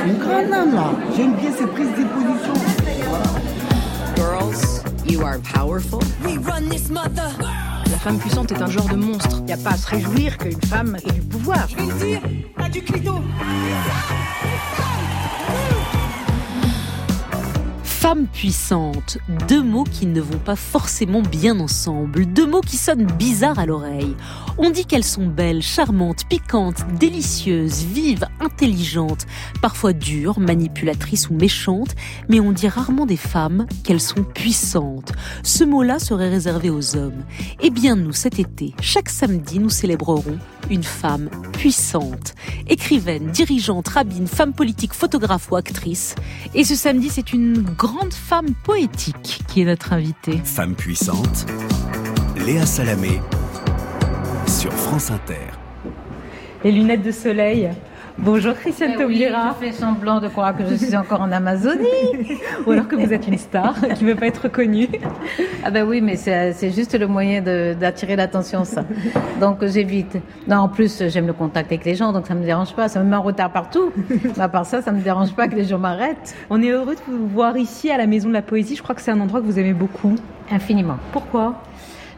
C'est une grande là. J'aime bien ses prises de position. Girls, you are powerful. La femme puissante est un genre de monstre. Il n'y a pas à se réjouir qu'une femme ait du pouvoir. Femme puissante, deux mots qui ne vont pas forcément bien ensemble, deux mots qui sonnent bizarres à l'oreille. On dit qu'elles sont belles, charmantes, piquantes, délicieuses, vives, intelligentes, parfois dures, manipulatrices ou méchantes, mais on dit rarement des femmes qu'elles sont puissantes. Ce mot-là serait réservé aux hommes. Eh bien nous, cet été, chaque samedi, nous célébrerons une femme puissante. Écrivaine, dirigeante, rabbine, femme politique, photographe ou actrice. Et ce samedi, c'est une grande femme poétique qui est notre invitée. Femme puissante, Léa Salamé sur France Inter. Les lunettes de soleil. Bonjour Christiane Eh oui, je fais semblant de croire que je suis encore en Amazonie. Ou alors que vous êtes une star qui ne veut pas être reconnue. Ah ben oui, mais c'est juste le moyen d'attirer l'attention, ça. Donc j'évite. Non, en plus, j'aime le contact avec les gens, donc ça me dérange pas. Ça me met en retard partout. Mais à part ça, ça me dérange pas que les gens m'arrêtent. On est heureux de vous voir ici à la Maison de la Poésie. Je crois que c'est un endroit que vous aimez beaucoup. Infiniment. Pourquoi?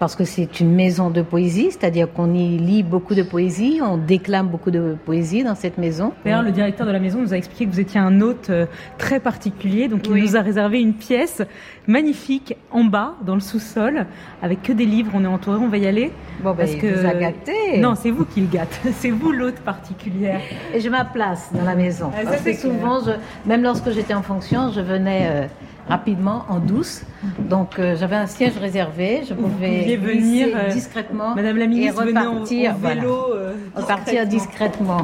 Parce que c'est une maison de poésie, c'est-à-dire qu'on y lit beaucoup de poésie, on déclame beaucoup de poésie dans cette maison. D'ailleurs, le directeur de la maison nous a expliqué que vous étiez un hôte euh, très particulier, donc il Oui. nous a réservé une pièce magnifique en bas, dans le sous-sol, avec que des livres. On est entouré, on va y aller. Bon, ben, Parce il que- vous a gâté. Non, c'est vous qui le gâte. C'est vous l'hôte particulière. Et je m'aplace dans la maison. Ah, ça, Parce que souvent, je, même lorsque j'étais en fonction, je venais euh, rapidement en douce. Donc euh, j'avais un siège réservé, je pouvais venir, euh, discrètement Madame la et ministre en, repartir, en voilà. vélo. euh, repartir discrètement.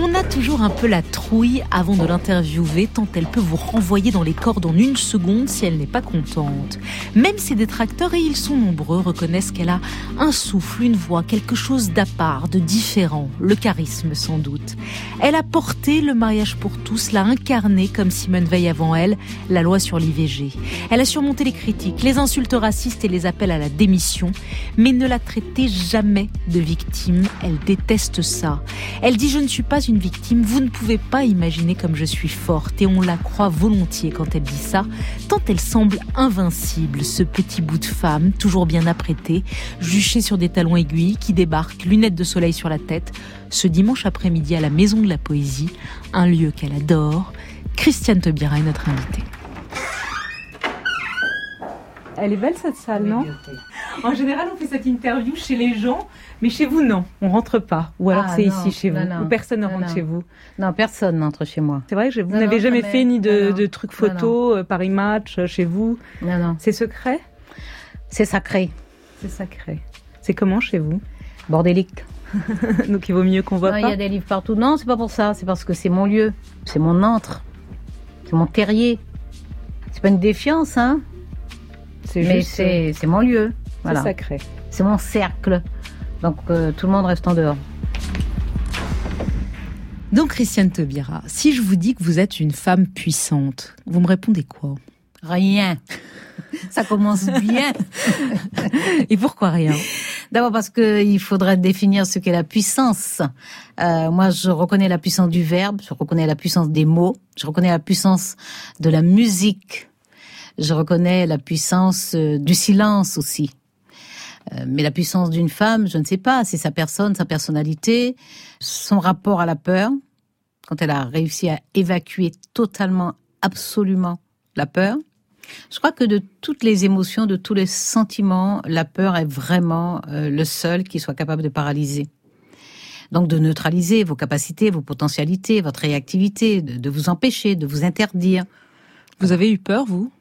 On a toujours un peu la trouille avant de l'interviewer, tant elle peut vous renvoyer dans les cordes en une seconde si elle n'est pas contente. Même ses détracteurs, et ils sont nombreux, reconnaissent qu'elle a un souffle, une voix, quelque chose d'à part, de différent, le charisme sans doute. Elle a porté le mariage pour tous, l'a incarné comme Simone Veil avant elle, la loi sur l'IVG. Elle a surmonté les critiques, les insultes racistes et les appels à la démission, mais ne l'a traitée jamais de victime. Elle déteste ça. Elle dit je ne suis pas une victime, vous ne pouvez pas imaginer comme je suis forte et on la croit volontiers quand elle dit ça, tant elle semble invincible, ce petit bout de femme, toujours bien apprêté, juché sur des talons aiguilles, qui débarque, lunettes de soleil sur la tête, ce dimanche après-midi à la Maison de la Poésie, un lieu qu'elle adore. Christiane Taubira est notre invitée. Elle est belle cette salle, non En général, on fait cette interview chez les gens, mais chez vous, non. On rentre pas. Ou alors Ah, c'est ici chez non, vous. non. Ou personne ne rentre non. chez vous. Non, personne n'entre chez moi. C'est vrai que vous n'avez jamais jamais. fait ni de, de trucs Non, photos, euh, Paris Match, euh, chez vous. Non, non, C'est secret c'est sacré, C'est sacré. C'est comment chez vous bordélique. Donc il vaut mieux qu'on voit Non, il y pas. a des livres partout. Non, c'est pas pour ça, c'est parce que c'est mon lieu, c'est mon antre, c'est mon terrier. C'est pas une défiance, hein, mais juste, euh, c'est c'est mon lieu. c'est sacré. C'est mon cercle. Donc euh, tout le monde reste en dehors. Donc Christiane Taubira, si je vous dis que vous êtes une femme puissante, vous me répondez quoi? Rien. Ça commence bien. Et pourquoi rien? D'abord parce que il faudrait définir ce qu'est la puissance. Euh, moi, je reconnais la puissance du verbe, je reconnais la puissance des mots, je reconnais la puissance de la musique, je reconnais la puissance euh, du silence aussi. Euh, mais la puissance d'une femme, je ne sais pas, c'est sa personne, sa personnalité, son rapport à la peur, quand elle a réussi à évacuer totalement, absolument la peur. Je crois que de toutes les émotions, de tous les sentiments, la peur est vraiment euh, le seul qui soit capable de paralyser. Donc de neutraliser vos capacités, vos potentialités, votre réactivité, de, de vous empêcher, de vous interdire. Vous avez eu peur, vous?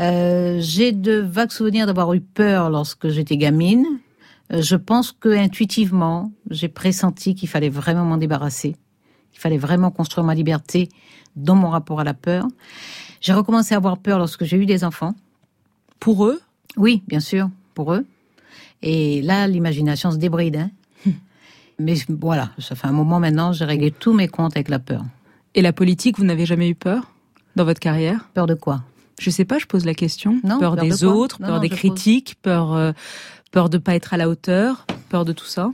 Euh, J'ai de vagues souvenirs d'avoir eu peur lorsque j'étais gamine. Euh, je pense que intuitivement, j'ai pressenti qu'il fallait vraiment m'en débarrasser, qu'il fallait vraiment construire ma liberté dans mon rapport à la peur. J'ai recommencé à avoir peur lorsque j'ai eu des enfants. Pour eux? Oui, bien sûr, pour eux. Et là, l'imagination se débride. Hein Mais voilà, ça fait un moment maintenant, j'ai réglé tous mes comptes avec la peur. Et la politique, vous n'avez jamais eu peur dans votre carrière? Peur de quoi? Je sais pas, je pose la question. Non, peur, peur des de autres, Non, peur non, des pose- critiques, peur, euh, Peur de pas être à la hauteur Peur de tout ça?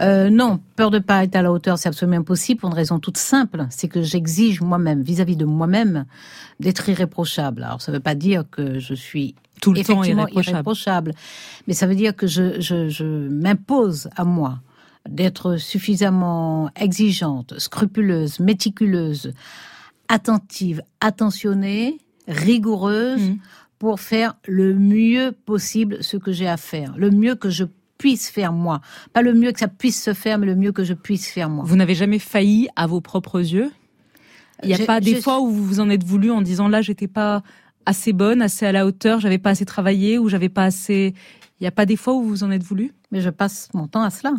Euh, Non, peur de pas être à la hauteur, c'est absolument impossible pour une raison toute simple, c'est que j'exige moi-même, vis-à-vis de moi-même, d'être irréprochable. Alors ça ne veut pas dire que je suis tout le temps irréprochable. irréprochable, mais ça veut dire que je, je, je m'impose à moi d'être suffisamment exigeante, scrupuleuse, méticuleuse, attentive, attentionnée, rigoureuse Mhm. pour faire le mieux possible ce que j'ai à faire, le mieux que je puisse faire moi. Pas le mieux que ça puisse se faire, mais le mieux que je puisse faire moi. Vous n'avez jamais failli à vos propres yeux? Il n'y a pas des fois où vous vous en êtes voulu en disant là, j'étais pas assez bonne, assez à la hauteur, j'avais pas assez travaillé ou j'avais pas assez. Il n'y a pas des fois où vous vous en êtes voulu? Mais je passe mon temps à cela.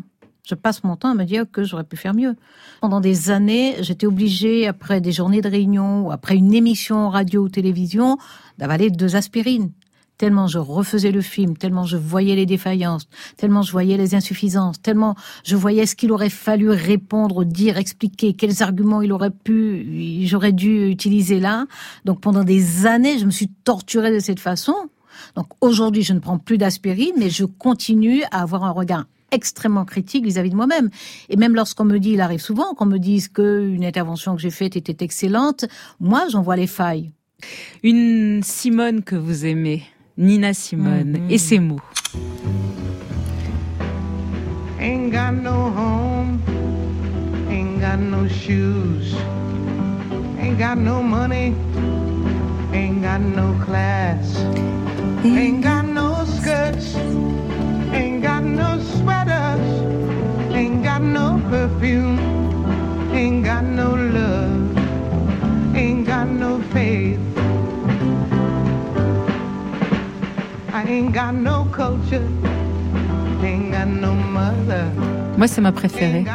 Je passe mon temps à me dire que j'aurais pu faire mieux. Pendant des années, j'étais obligée, après des journées de réunion ou après une émission radio ou télévision, d'avaler deux aspirines. Tellement je refaisais le film, tellement je voyais les défaillances, tellement je voyais les insuffisances, tellement je voyais ce qu'il aurait fallu répondre, dire, expliquer, quels arguments il aurait pu, j'aurais dû utiliser là. Donc pendant des années, je me suis torturée de cette façon. Donc aujourd'hui, je ne prends plus d'aspirine, mais je continue à avoir un regard extrêmement critique vis-à-vis de moi-même. Et même lorsqu'on me dit, il arrive souvent qu'on me dise qu'une intervention que j'ai faite était excellente, moi, j'en vois les failles. Une Simone que vous aimez, Nina Simone, Mhm. et ses mots. Ain't got no home, ain't got no shoes, ain't got no money, ain't got no class, ain't got no skirts, no perfume, ain't got no love, ain't got no faith. I ain't got no culture, ain't got no mother. Moi, c'est ma préférée.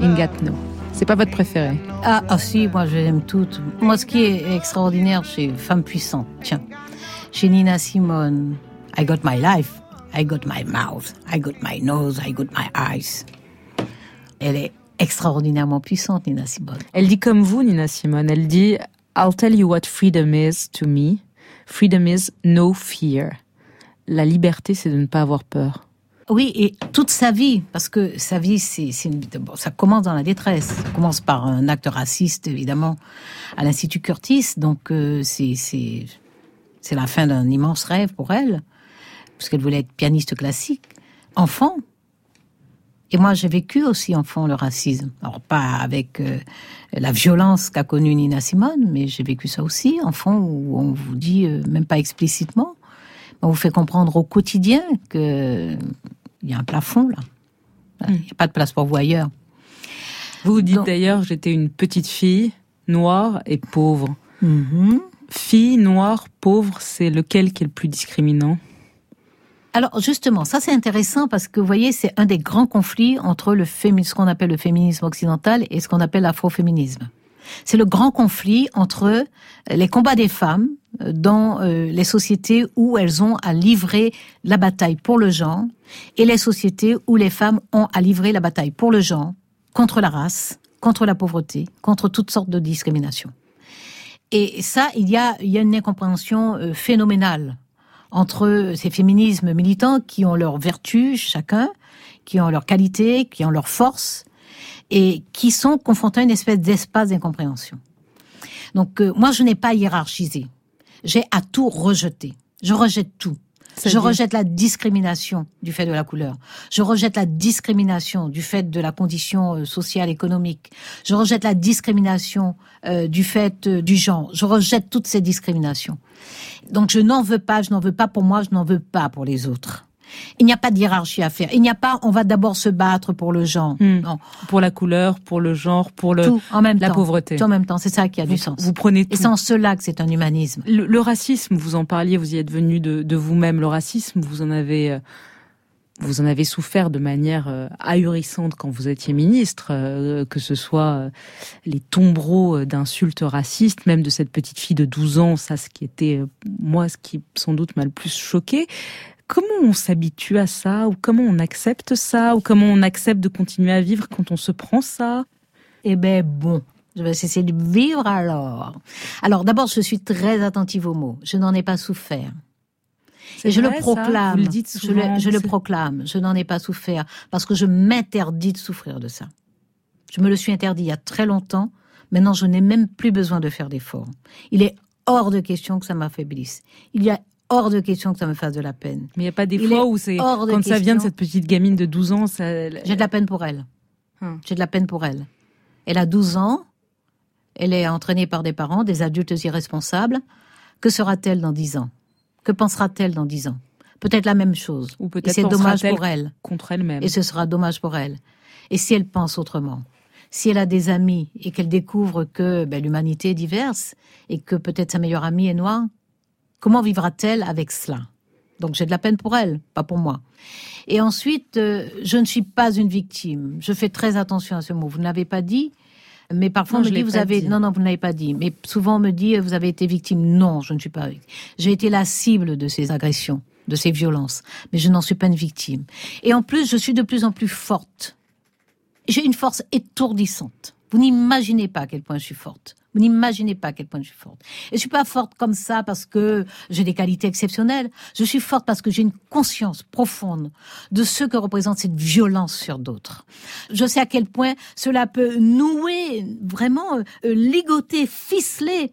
Ingatno. C'est pas votre préférée? Ah, ah si, moi je les aime toutes. Moi, ce qui est extraordinaire chez Femme Puissante, tiens, chez Nina Simone, I got my life, I got my mouth, I got my nose, I got my eyes. Elle est extraordinairement puissante, Nina Simone. Elle dit comme vous, Nina Simone. Elle dit I'll tell you what freedom is to me. Freedom is no fear. La liberté, c'est de ne pas avoir peur. Oui, et toute sa vie, parce que sa vie, c'est, une- bon, ça commence dans la détresse. Ça commence par un acte raciste, évidemment, à l'Institut Curtis. Donc, euh, c'est, c'est, c'est la fin d'un immense rêve pour elle, puisqu'elle voulait être pianiste classique. Enfant. Et moi, j'ai vécu aussi enfant le racisme. Alors, pas avec euh, la violence qu'a connue Nina Simone, mais j'ai vécu ça aussi, enfant, où on vous dit, euh, même pas explicitement, on vous fait comprendre au quotidien que il y a un plafond là. Il n'y a pas de place pour vous ailleurs. Vous dites d'ailleurs, j'étais une petite fille, noire et pauvre. Mhm. Fille, noire, pauvre, c'est lequel qui est le plus discriminant? Alors justement, ça c'est intéressant parce que vous voyez, c'est un des grands conflits entre le ce qu'on appelle le féminisme occidental et ce qu'on appelle l'afroféminisme. C'est le grand conflit entre euh, les combats des femmes euh, dans euh, les sociétés où elles ont à livrer la bataille pour le genre et les sociétés où les femmes ont à livrer la bataille pour le genre contre la race, contre la pauvreté, contre toutes sortes de discriminations. Et ça, il y a, il y a une incompréhension phénoménale entre ces féminismes militants qui ont leurs vertus chacun, qui ont leurs qualités, qui ont leurs forces, et qui sont confrontés à une espèce d'espace d'incompréhension. Donc euh, moi, je n'ai pas hiérarchisé. J'ai à tout rejeté. Je rejette tout. Je rejette la discrimination du fait de la couleur. Je rejette la discrimination du fait de la condition euh, sociale, économique. Je rejette la discrimination euh, du fait euh, du genre. Je rejette toutes ces discriminations. Donc je n'en veux pas, je n'en veux pas pour moi, je n'en veux pas pour les autres. Il n'y a pas de hiérarchie à faire. Il n'y a pas, on va d'abord se battre pour le genre. Hmm. Non, Pour la couleur, pour le genre, pour le, tout en même la temps. pauvreté. Tout en même temps, c'est ça qui a vous, du sens. vous prenez Et tout. c'est en cela que c'est un humanisme. Le, le racisme, vous en parliez, vous y êtes venu de, de vous-même. Le racisme, vous en avez, euh, vous en avez souffert de manière euh, ahurissante quand vous étiez ministre, euh, que ce soit euh, les tombereaux d'insultes racistes, même de cette petite fille de 12 ans, ça, ce qui était, moi, ce qui sans doute m'a le plus choqué. Comment on s'habitue à ça, ou comment on accepte ça, ou comment on accepte de continuer à vivre quand on se prend ça? Eh ben bon, je vais essayer de vivre alors. Alors d'abord, je suis très attentive aux mots. Je n'en ai pas souffert. Et je vrai, le proclame. Vous le dites je le, je proclame. Je n'en ai pas souffert parce que je m'interdis de souffrir de ça. Je me le suis interdit il y a très longtemps. Maintenant, je n'ai même plus besoin de faire d'efforts. Il est hors de question que ça m'affaiblisse. Il y a hors de question que ça me fasse de la peine. Mais il n'y a pas des Il fois où c'est hors de quand ça vient de cette petite gamine de 12 ans, ça. J'ai de la peine pour elle. Hum. J'ai de la peine pour elle. Elle a 12 ans. Elle est entraînée par des parents, des adultes irresponsables. Que sera-t-elle dans 10 ans? Que pensera-t-elle dans 10 ans? Peut-être la même chose. Ou peut-être c'est dommage pour elle. contre elle-même. Et ce sera dommage pour elle. Et si elle pense autrement? Si elle a des amis et qu'elle découvre que ben, l'humanité est diverse et que peut-être sa meilleure amie est noire, comment vivra-t-elle avec cela? Donc j'ai de la peine pour elle, pas pour moi. Et ensuite, euh, je ne suis pas une victime. Je fais très attention à ce mot. Vous ne l'avez pas dit, mais parfois Non, on je me dit l'ai vous avez dit. non non vous ne l'avez pas dit. Mais souvent on me dit vous avez été victime. Non, je ne suis pas. J'ai été la cible de ces agressions, de ces violences, mais je n'en suis pas une victime. Et en plus, je suis de plus en plus forte. J'ai une force étourdissante. Vous n'imaginez pas à quel point je suis forte. Vous n'imaginez pas à quel point je suis forte. Et je suis pas forte comme ça parce que j'ai des qualités exceptionnelles. Je suis forte parce que j'ai une conscience profonde de ce que représente cette violence sur d'autres. Je sais à quel point cela peut nouer, vraiment euh, euh, ligoter, ficeler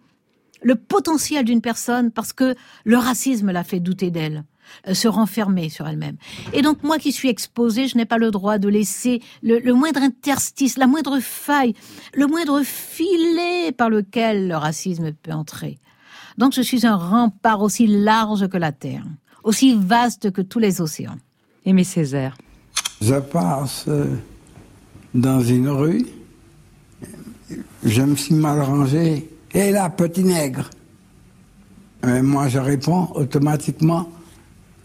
le potentiel d'une personne parce que le racisme l'a fait douter d'elle, se renfermer sur elle-même. Et donc moi qui suis exposée, je n'ai pas le droit de laisser le, le moindre interstice, la moindre faille, le moindre filet par lequel le racisme peut entrer. Donc je suis un rempart aussi large que la terre, aussi vaste que tous les océans. Aimé Césaire. Je passe euh, dans une rue, je me suis mal rangé. Et là, petit nègre. Euh, moi, je réponds automatiquement,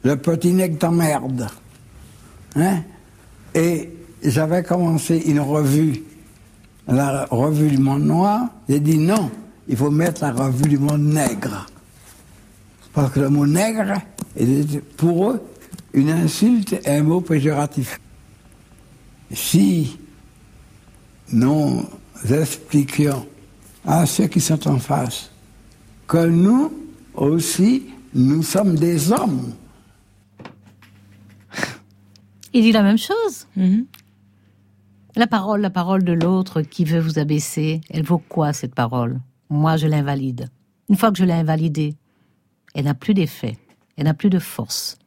le petit nègre t'emmerde. Hein? Et j'avais commencé une revue, la revue du monde noir. J'ai dit non, il faut mettre la revue du monde nègre. Parce que le mot nègre est pour eux une insulte et un mot péjoratif. Si nous expliquions à ceux qui sont en face que nous aussi, nous sommes des hommes. Il dit la même chose. Mhm. La parole, la parole de l'autre qui veut vous abaisser, elle vaut quoi cette parole? Moi, je l'invalide. Une fois que je l'ai invalidée, elle n'a plus d'effet, elle n'a plus de force,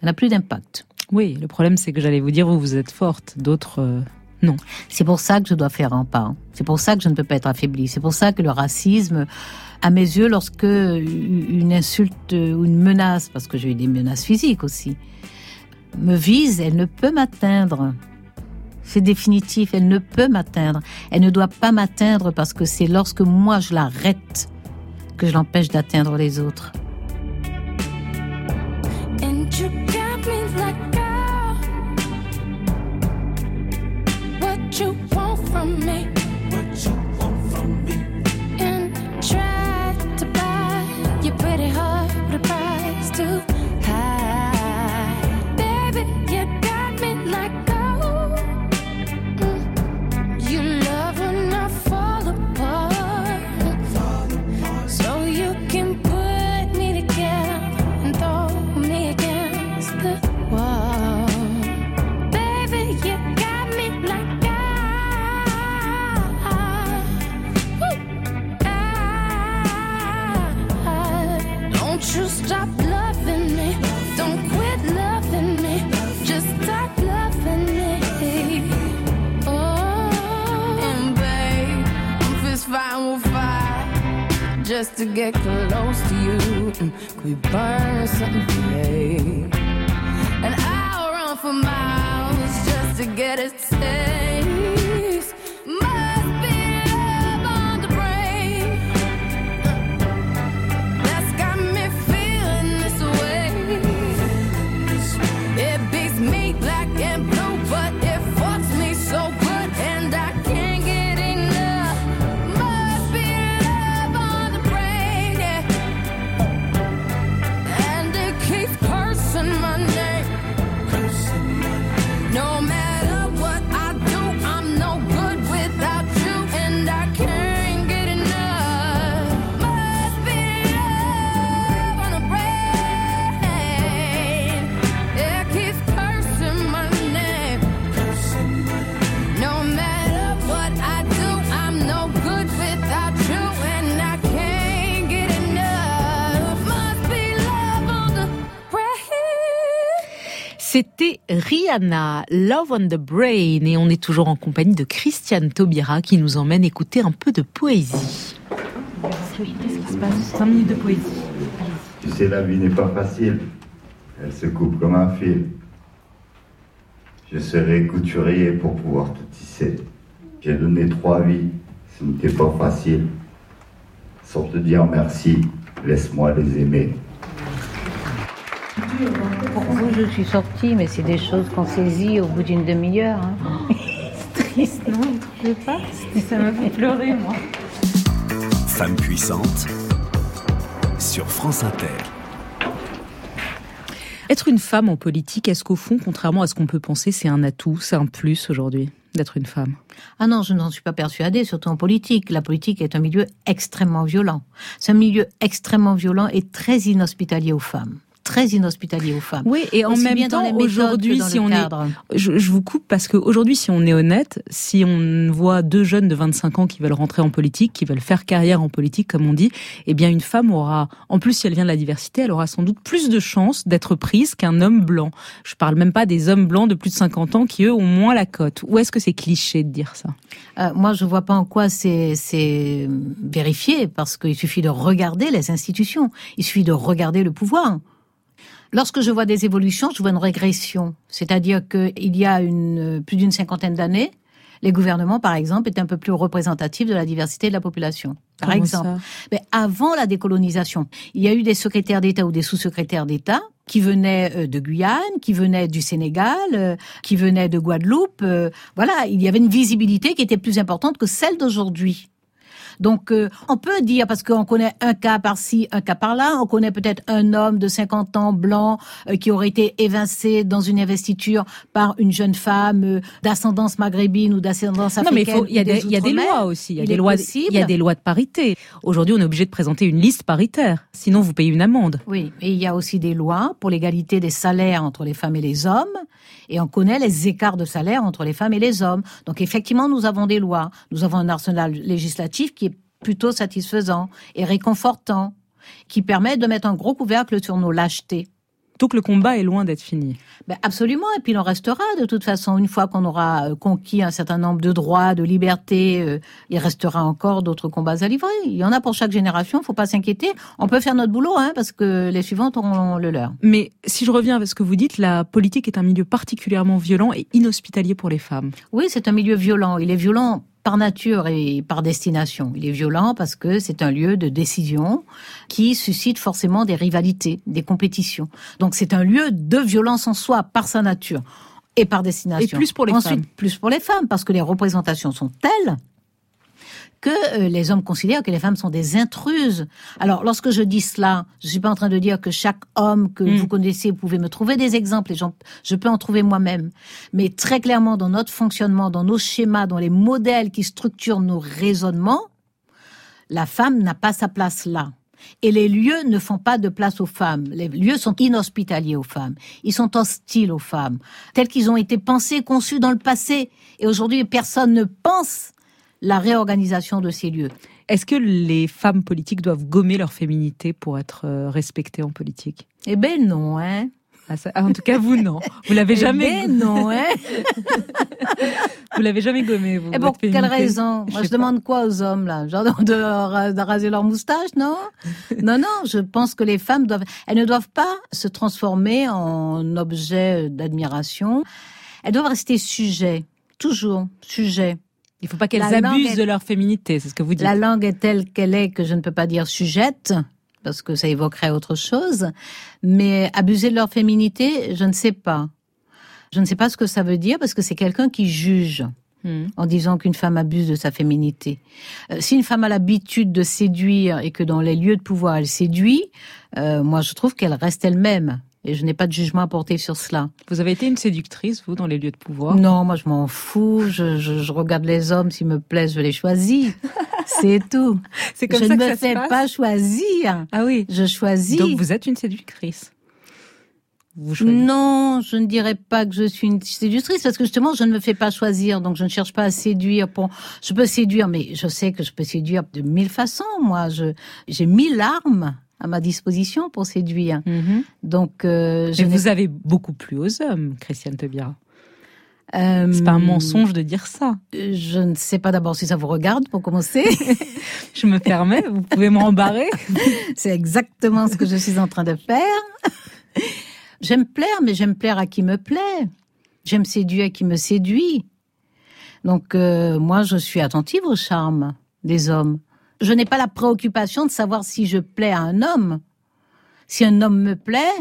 elle n'a plus d'impact. Oui, le problème c'est que j'allais vous dire, vous, vous êtes forte, d'autres euh, non. C'est pour ça que je dois faire rempart. C'est pour ça que je ne peux pas être affaiblie. C'est pour ça que le racisme, à mes yeux, lorsque une insulte ou une menace, parce que j'ai eu des menaces physiques aussi, me vise, elle ne peut m'atteindre. C'est définitif, elle ne peut m'atteindre. Elle ne doit pas m'atteindre parce que c'est lorsque moi je l'arrête que je l'empêche d'atteindre les autres. Just to get close to you. Mm, Could we burn something today? And I'll run for miles just to get a C'était Rihanna, Love on the Brain, et on est toujours en compagnie de Christiane Taubira qui nous emmène écouter un peu de poésie. Qu'est-ce qui se passe 5 minutes de poésie. Tu sais, la vie n'est pas facile. Elle se coupe comme un fil. Je serai couturier pour pouvoir tout tisser. J'ai donné trois vies, ce n'était pas facile. Sans te dire merci, laisse-moi les aimer. Pour vous, je suis sortie, mais c'est des choses qu'on saisit au bout d'une demi-heure. hein. C'est triste, non? Vous trouvez pas Ça m'a fait pleurer, moi. Femme puissante sur France Inter. Être une femme en politique, est-ce qu'au fond, contrairement à ce qu'on peut penser, c'est un atout, c'est un plus aujourd'hui d'être une femme? Ah non, je n'en suis pas persuadée, surtout en politique. La politique est un milieu extrêmement violent. C'est un milieu extrêmement violent et très inhospitalier aux femmes. Très inhospitalier aux femmes. Oui, et en Aussi même temps, aujourd'hui, si on cadre. est, je, je vous coupe parce que aujourd'hui, si on est honnête, si on voit deux jeunes de 25 ans qui veulent rentrer en politique, qui veulent faire carrière en politique, comme on dit, eh bien, une femme aura, en plus, si elle vient de la diversité, elle aura sans doute plus de chances d'être prise qu'un homme blanc. Je parle même pas des hommes blancs de plus de 50 ans qui, eux, ont moins la cote. Ou est-ce que c'est cliché de dire ça? Euh, moi, je vois pas en quoi c'est vérifié, parce qu'il suffit de regarder les institutions, il suffit de regarder le pouvoir. Lorsque je vois des évolutions, je vois une régression. C'est-à-dire qu'il y a une, plus d'une cinquantaine d'années, les gouvernements, par exemple, étaient un peu plus représentatifs de la diversité de la population. Par Comment exemple. Mais avant la décolonisation, il y a eu des secrétaires d'État ou des sous-secrétaires d'État qui venaient euh, de Guyane, qui venaient du Sénégal, euh, qui venaient de Guadeloupe. euh, Voilà, il y avait une visibilité qui était plus importante que celle d'aujourd'hui. Donc, euh, on peut dire, parce qu'on connaît un cas par-ci, un cas par-là, on connaît peut-être un homme de 50 ans blanc euh, qui aurait été évincé dans une investiture par une jeune femme euh, d'ascendance maghrébine ou d'ascendance Non, mais il africaine. faut, il y a des, il y a des lois aussi. Il y a Il des lois, il y a des lois de parité. Aujourd'hui, on est obligé de présenter une liste paritaire. Sinon, vous payez une amende. Oui, et il y a aussi des lois pour l'égalité des salaires entre les femmes et les hommes, et on connaît les écarts de salaire entre les femmes et les hommes. Donc effectivement, nous avons des lois, nous avons un arsenal législatif qui est plutôt satisfaisant et réconfortant, qui permet de mettre un gros couvercle sur nos lâchetés. Donc le combat est loin d'être fini. Ben absolument, et puis il en restera de toute façon. Une fois qu'on aura euh, conquis un certain nombre de droits, de libertés, euh, il restera encore d'autres combats à livrer. Il y en a pour chaque génération, il faut pas s'inquiéter. On peut faire notre boulot, hein, parce que les suivantes auront le leur. Mais si je reviens à ce que vous dites, la politique est un milieu particulièrement violent et inhospitalier pour les femmes. Oui, c'est un milieu violent. Il est violent par nature et par destination. Il est violent parce que c'est un lieu de décision qui suscite forcément des rivalités, des compétitions. Donc c'est un lieu de violence en soi, par sa nature et par destination. Et plus pour les Ensuite, femmes. plus pour les femmes, parce que les représentations sont telles que euh, les hommes considèrent que les femmes sont des intruses. Alors, lorsque je dis cela, je suis pas en train de dire que chaque homme que Mm. vous connaissez, vous pouvez me trouver des exemples, et je peux en trouver moi-même. Mais très clairement, dans notre fonctionnement, dans nos schémas, dans les modèles qui structurent nos raisonnements, la femme n'a pas sa place là. Et les lieux ne font pas de place aux femmes. Les lieux sont inhospitaliers aux femmes. Ils sont hostiles aux femmes, tels qu'ils ont été pensés, conçus dans le passé. Et aujourd'hui, personne ne pense la réorganisation de ces lieux. Est-ce que les femmes politiques doivent gommer leur féminité pour être euh, respectées en politique? Eh ben non, hein. Ah, ça- ah, En tout cas, vous non. Vous l'avez Eh jamais. ben non, hein. Vous l'avez jamais gommé. Vous, Et pour votre quelle raison? Moi, je demande quoi aux hommes là? Genre de, de- de raser leur moustache, non? Non, non. Je pense que les femmes doivent, elles ne doivent pas se transformer en objet d'admiration. Elles doivent rester sujets, toujours sujets. Il faut pas qu'elles abusent est- de leur féminité, c'est ce que vous dites. La langue est telle qu'elle est que je ne peux pas dire sujette parce que ça évoquerait autre chose. Mais abuser de leur féminité, je ne sais pas. Je ne sais pas ce que ça veut dire parce que c'est quelqu'un qui juge Hmm. en disant qu'une femme abuse de sa féminité. Euh, si une femme a l'habitude de séduire et que dans les lieux de pouvoir elle séduit, euh, moi je trouve qu'elle reste elle-même. Et je n'ai pas de jugement à porter sur cela. Vous avez été une séductrice, vous, dans les lieux de pouvoir? Non, moi je m'en fous. Je, je, je regarde les hommes, s'ils me plaisent, je les choisis. C'est tout. C'est comme je ça ne que me ça fais pas choisir. Ah oui. Je choisis. Donc vous êtes une séductrice? Vous. Non, je ne dirais pas que je suis une séductrice parce que justement, je ne me fais pas choisir, donc je ne cherche pas à séduire. Pour, je peux séduire, mais je sais que je peux séduire de mille façons. Moi, je j'ai mille armes à ma disposition pour séduire. Mhm. Donc, euh, je Mais vous avez beaucoup plu aux hommes, Christiane Taubira. euh, C'est pas un mensonge de dire ça. Je ne sais pas d'abord si ça vous regarde pour commencer. Je me permets, vous pouvez m'embarrer. C'est exactement ce que je suis en train de faire. J'aime plaire, mais j'aime plaire à qui me plaît. J'aime séduire à qui me séduit. Donc euh, moi, je suis attentive au charme des hommes. Je n'ai pas la préoccupation de savoir si je plais à un homme. Si un homme me plaît,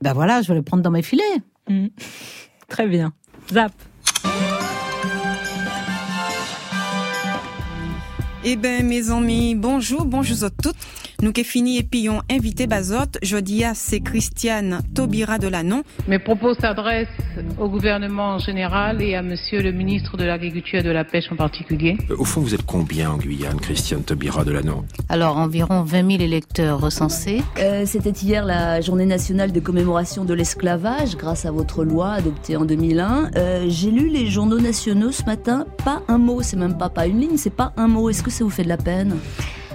ben voilà, je vais le prendre dans mes filets. Mm. Très bien. Zap. Eh ben, mes amis, bonjour, bonjour à toutes. Nous qui fini et puis on invité Bazot. Jeudi, c'est Christiane Taubira de Lanon. Mes propos s'adressent au gouvernement en général et à monsieur le ministre de l'Agriculture et de la Pêche en particulier. Euh, Au fond, vous êtes combien en Guyane, Christiane Taubira de Lannon Alors environ 20 000 électeurs recensés. Euh, C'était hier la journée nationale de commémoration de l'esclavage, grâce à votre loi adoptée en 2001. Euh, J'ai lu les journaux nationaux ce matin, pas un mot, c'est même pas, pas une ligne, c'est pas un mot. Est-ce que ça vous fait de la peine?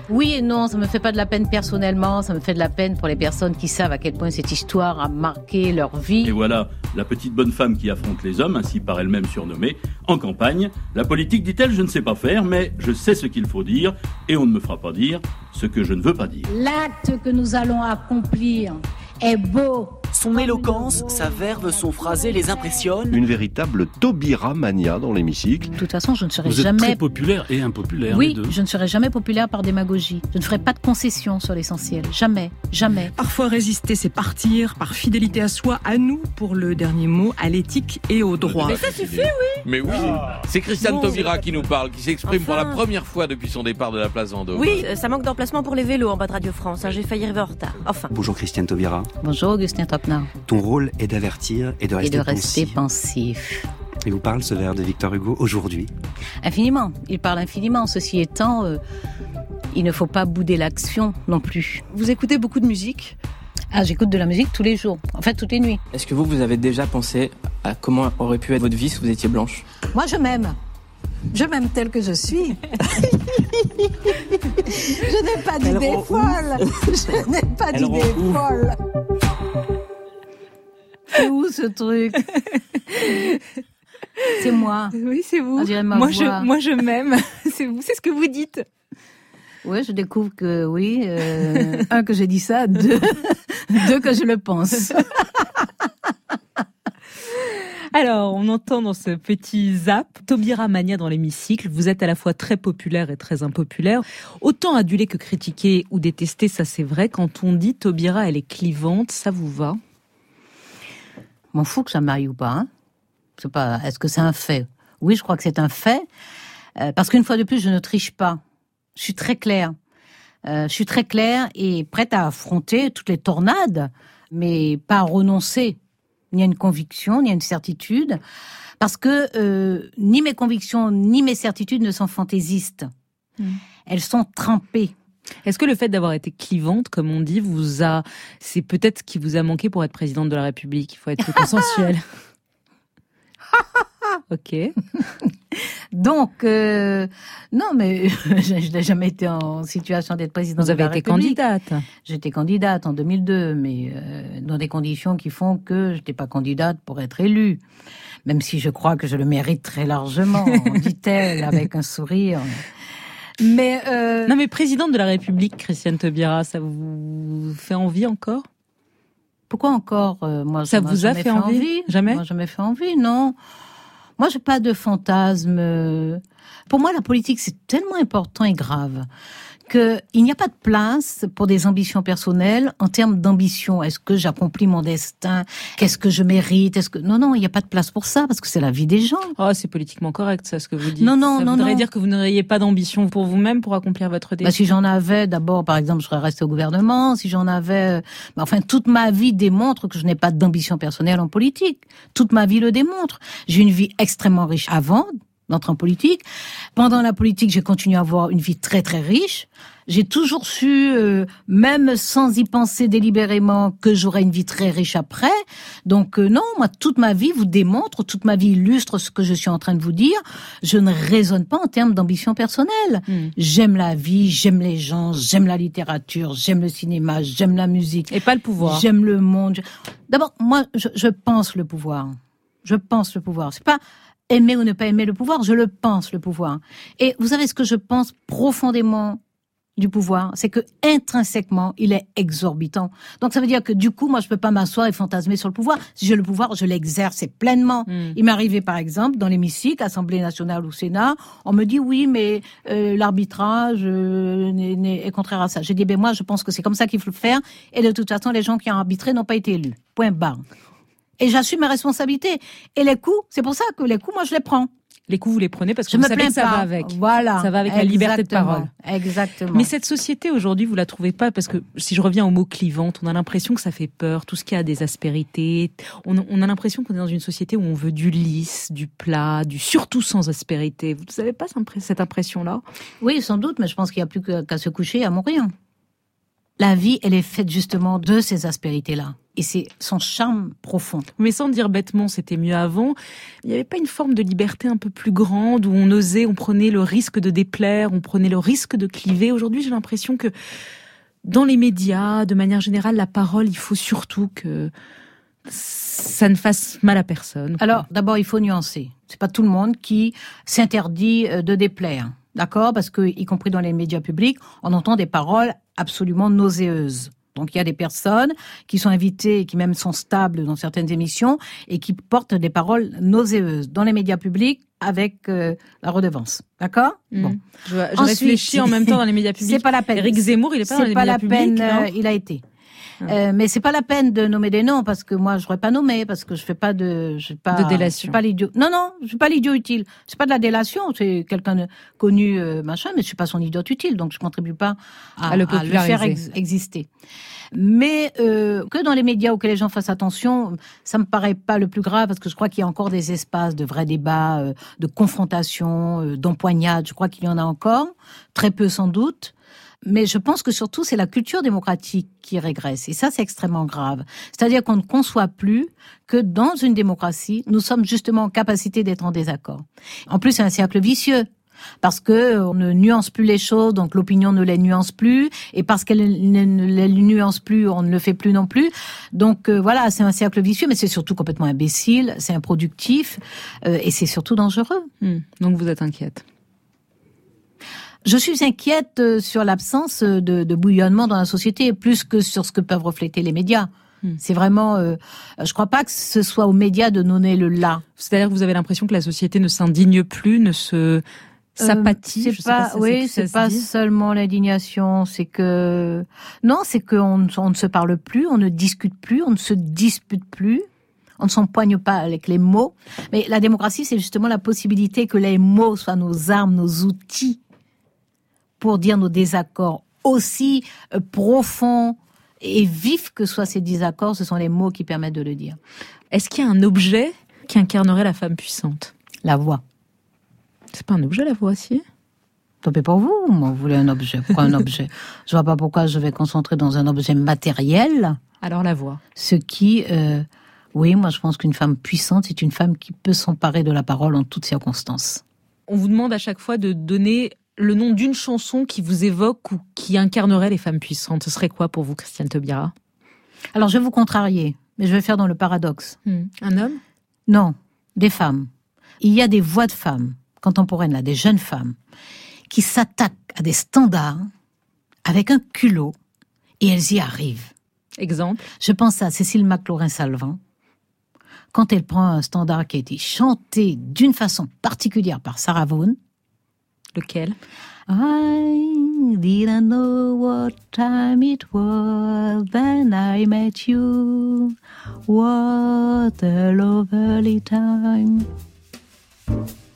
Oui et non, ça me fait pas de la peine personnellement, ça me fait de la peine pour les personnes qui savent à quel point cette histoire a marqué leur vie. Et voilà, la petite bonne femme qui affronte les hommes, ainsi par elle-même surnommée, en campagne. La politique, dit-elle, je ne sais pas faire, mais je sais ce qu'il faut dire, et on ne me fera pas dire ce que je ne veux pas dire. L'acte que nous allons accomplir est beau. Son éloquence, sa verve, son phrasé les impressionnent. Une véritable Taubira mania dans l'hémicycle. De toute façon, je ne serai Vous êtes jamais très populaire et impopulaire, Oui, les deux. je ne serai jamais populaire par démagogie. Je ne ferai pas de concessions sur l'essentiel. Jamais, jamais. Parfois résister, c'est partir par fidélité à soi, à nous pour le dernier mot, à l'éthique et au droit. Mais ça suffit, oui Mais oui, c'est Christiane Bon. Taubira qui nous parle, qui s'exprime pour la première fois depuis son départ de la place Vendôme. Oui, euh, ça manque d'emplacement pour les vélos en bas de Radio France. hein, J'ai failli arriver en retard. Enfin. Bonjour Christiane Taubira. Bonjour Augustin Ton rôle est d'avertir et de Et rester de rester pensif. pensif. Et vous parle ce vers de Victor Hugo aujourd'hui. Infiniment. Il parle infiniment. Ceci étant, euh, il ne faut pas bouder l'action non plus. Vous écoutez beaucoup de musique? Ah, j'écoute de la musique tous les jours. En fait, toutes les nuits. Est-ce que vous, vous avez déjà pensé à comment aurait pu être votre vie si vous étiez blanche? Moi, je m'aime. Je m'aime telle que je suis. je n'ai pas d'idée folle. Je n'ai pas d'idée folle. C'est où ce truc C'est moi. Oui, c'est vous. Voix. je, moi, je m'aime. c'est vous, c'est ce que vous dites. Oui, je découvre que oui, euh, un que j'ai dit ça, deux, deux que je le pense. Alors, on entend dans ce petit zap Taubira Mania dans l'hémicycle. Vous êtes à la fois très populaire et très impopulaire. Autant adulé que critiqué ou détesté, ça c'est vrai. Quand on dit Taubira, elle est clivante, ça vous va? M'en fous que ça m'aille ou pas. Hein. C'est pas. Est-ce que c'est un fait? Oui, je crois que c'est un fait. Euh, parce qu'une fois de plus, je ne triche pas. Je suis très claire. Euh, je suis très claire et prête à affronter toutes les tornades, mais pas à renoncer ni à une conviction, ni à une certitude, parce que euh, ni mes convictions ni mes certitudes ne sont fantaisistes. Elles sont trempées. Est-ce que le fait d'avoir été clivante, comme on dit, vous a, c'est peut-être ce qui vous a manqué pour être présidente de la République Il faut être consensuel. ok. Donc, euh, non, mais je n'ai jamais été en situation d'être présidente Vous de la avez été République. candidate. J'étais candidate en 2002, mais euh, dans des conditions qui font que je n'étais pas candidate pour être élue. Même si je crois que je le mérite très largement, dit-elle avec un sourire. Mais euh, Non, mais présidente de la République, Christiane Taubira, ça vous fait envie encore? Pourquoi encore euh, Moi, Ça vous a fait envie? Jamais? Moi, jamais fait envie, non. Moi, j'ai pas de fantasme. Pour moi, la politique, c'est tellement important et grave que il n'y a pas de place pour des ambitions personnelles en termes d'ambition. Est-ce que j'accomplis mon destin? Qu'est-ce que je mérite? Est-ce que non, non, il n'y a pas de place pour ça parce que c'est la vie des gens. Oh, c'est politiquement correct, ça, ce que vous dites. Non, non, ça non, voudrait non. dire que vous n'auriez pas d'ambition pour vous-même pour accomplir votre destin. Bah, si j'en avais, d'abord, par exemple, je serais restée au gouvernement. Si j'en avais, euh, bah, enfin, toute ma vie démontre que je n'ai pas d'ambition personnelle en politique. Toute ma vie le démontre. J'ai une vie extrêmement riche avant d'entrer en politique. Pendant la politique, j'ai continué à avoir une vie très très riche. J'ai toujours su, euh, même sans y penser délibérément, que j'aurais une vie très riche après. Donc euh, non, moi, toute ma vie vous démontre, toute ma vie illustre ce que je suis en train de vous dire. Je ne raisonne pas en termes d'ambition personnelle. Hmm. J'aime la vie, j'aime les gens, j'aime la littérature, j'aime le cinéma, j'aime la musique. Et pas le pouvoir. J'aime le monde. D'abord, moi, je, je pense le pouvoir. Je pense le pouvoir. C'est pas aimer ou ne pas aimer le pouvoir, je le pense le pouvoir. Et vous savez ce que je pense profondément du pouvoir, c'est que intrinsèquement, il est exorbitant. Donc ça veut dire que du coup, moi, je peux pas m'asseoir et fantasmer sur le pouvoir. Si j'ai le pouvoir, je l'exerce pleinement. Il m'est arrivé, par exemple, dans l'hémicycle, Assemblée nationale ou Sénat, on me dit oui, mais euh, l'arbitrage euh, n'est- est contraire à ça. J'ai dit ben moi, je pense que c'est comme ça qu'il faut le faire. Et de toute façon, les gens qui ont arbitré n'ont pas été élus. Point barre. Et j'assume mes responsabilités. Et les coups, c'est pour ça que les coups, moi, je les prends. Les coups, vous les prenez parce que Je vous me savez que ça pas. va avec. Voilà. Ça va avec la liberté de parole. Exactement. Mais cette société aujourd'hui, vous la trouvez pas parce que si je reviens au mot clivante, on a l'impression que ça fait peur, tout ce qui a des aspérités. On, on a l'impression qu'on est dans une société où on veut du lisse, du plat, du surtout sans aspérité. Vous n'avez pas cette impression-là? Oui, sans doute, mais je pense qu'il n'y a plus qu'à se coucher et à mourir. La vie, elle est faite justement de ces aspérités-là. Et c'est son charme profond. Mais sans dire bêtement, c'était mieux avant. Il n'y avait pas une forme de liberté un peu plus grande où on osait, on prenait le risque de déplaire, on prenait le risque de cliver. Aujourd'hui, j'ai l'impression que dans les médias, de manière générale, la parole, il faut surtout que ça ne fasse mal à personne. Alors, d'abord, il faut nuancer. C'est pas tout le monde qui s'interdit euh, de déplaire. D'accord? Parce que, y compris dans les médias publics, on entend des paroles absolument nauséeuses. Donc, il y a des personnes qui sont invitées et qui même sont stables dans certaines émissions et qui portent des paroles nauséeuses dans les médias publics avec euh, la redevance. D'accord? Bon. Je, je réfléchis en même temps dans les médias publics. C'est pas la peine. Éric Zemmour, il est pas dans C'est les pas médias la publics, peine, euh, il a été. Euh, mais c'est pas la peine de nommer des noms parce que moi je n'aurais pas nommé parce que je fais pas de je pas De délation. je suis pas l'idiot. Non non, je suis pas l'idiot utile. C'est pas de la délation, c'est quelqu'un de connu euh, machin mais je suis pas son idiot utile donc je contribue pas à, À le faire populariser. ex- exister. Mais euh, que dans les médias où que les gens fassent attention, ça me paraît pas le plus grave parce que je crois qu'il y a encore des espaces de vrais débats, euh, de confrontation, euh, d'empoignade. Je crois qu'il y en a encore, très peu sans doute. Mais je pense que surtout, c'est la culture démocratique qui régresse. Et ça, c'est extrêmement grave. C'est-à-dire qu'on ne conçoit plus que dans une démocratie, nous sommes justement en capacité d'être en désaccord. En plus, c'est un cercle vicieux. Parce que euh, on ne nuance plus les choses, donc l'opinion ne les nuance plus, et parce qu'elle ne, les nuance plus, on ne le fait plus non plus. Donc euh, voilà, c'est un cercle vicieux, mais c'est surtout complètement imbécile, c'est improductif, euh, et c'est surtout dangereux. Hmm. Donc vous êtes inquiète. Je suis inquiète euh, sur l'absence de, de bouillonnement dans la société, plus que sur ce que peuvent refléter les médias. C'est vraiment, euh, je crois pas que ce soit aux médias de donner le là. C'est-à-dire que vous avez l'impression que la société ne s'indigne plus, ne se s'apathie. Euh, c'est pas pas, si oui, c'est pas seulement l'indignation, c'est que non, c'est qu'on ne- on ne se parle plus, on ne discute plus, on ne se dispute plus. On ne s'empoigne pas avec les mots. Mais la démocratie, c'est justement la possibilité que les mots soient nos armes, nos outils pour dire nos désaccords. Aussi euh, profonds et vifs que soient ces désaccords, ce sont les mots qui permettent de le dire. Est-ce qu'il y a un objet qui incarnerait la femme puissante? La voix. C'est pas un objet la voix, si? Tant pis pour vous, moi, vous voulez un objet. Pourquoi un objet? Je vois pas pourquoi je vais concentrer dans un objet matériel. Alors la voix. Ce qui, euh, oui, moi je pense qu'une femme puissante, c'est une femme qui peut s'emparer de la parole en toutes circonstances. On vous demande à chaque fois de donner le nom d'une chanson qui vous évoque ou qui incarnerait les femmes puissantes. Ce serait quoi pour vous, Christiane Taubira? Alors je vais vous contrarier, mais je vais faire dans le paradoxe. Un homme? Non, des femmes. Il y a des voix de femmes contemporaines, là, des jeunes femmes, qui s'attaquent à des standards avec un culot et elles y arrivent. Exemple? Je pense à Cécile McLaurin-Salvant. Quand elle prend un standard qui a été chanté d'une façon particulière par Sarah Vaughan, Lequel I didn't know what time it was when I met you. What a lovely time.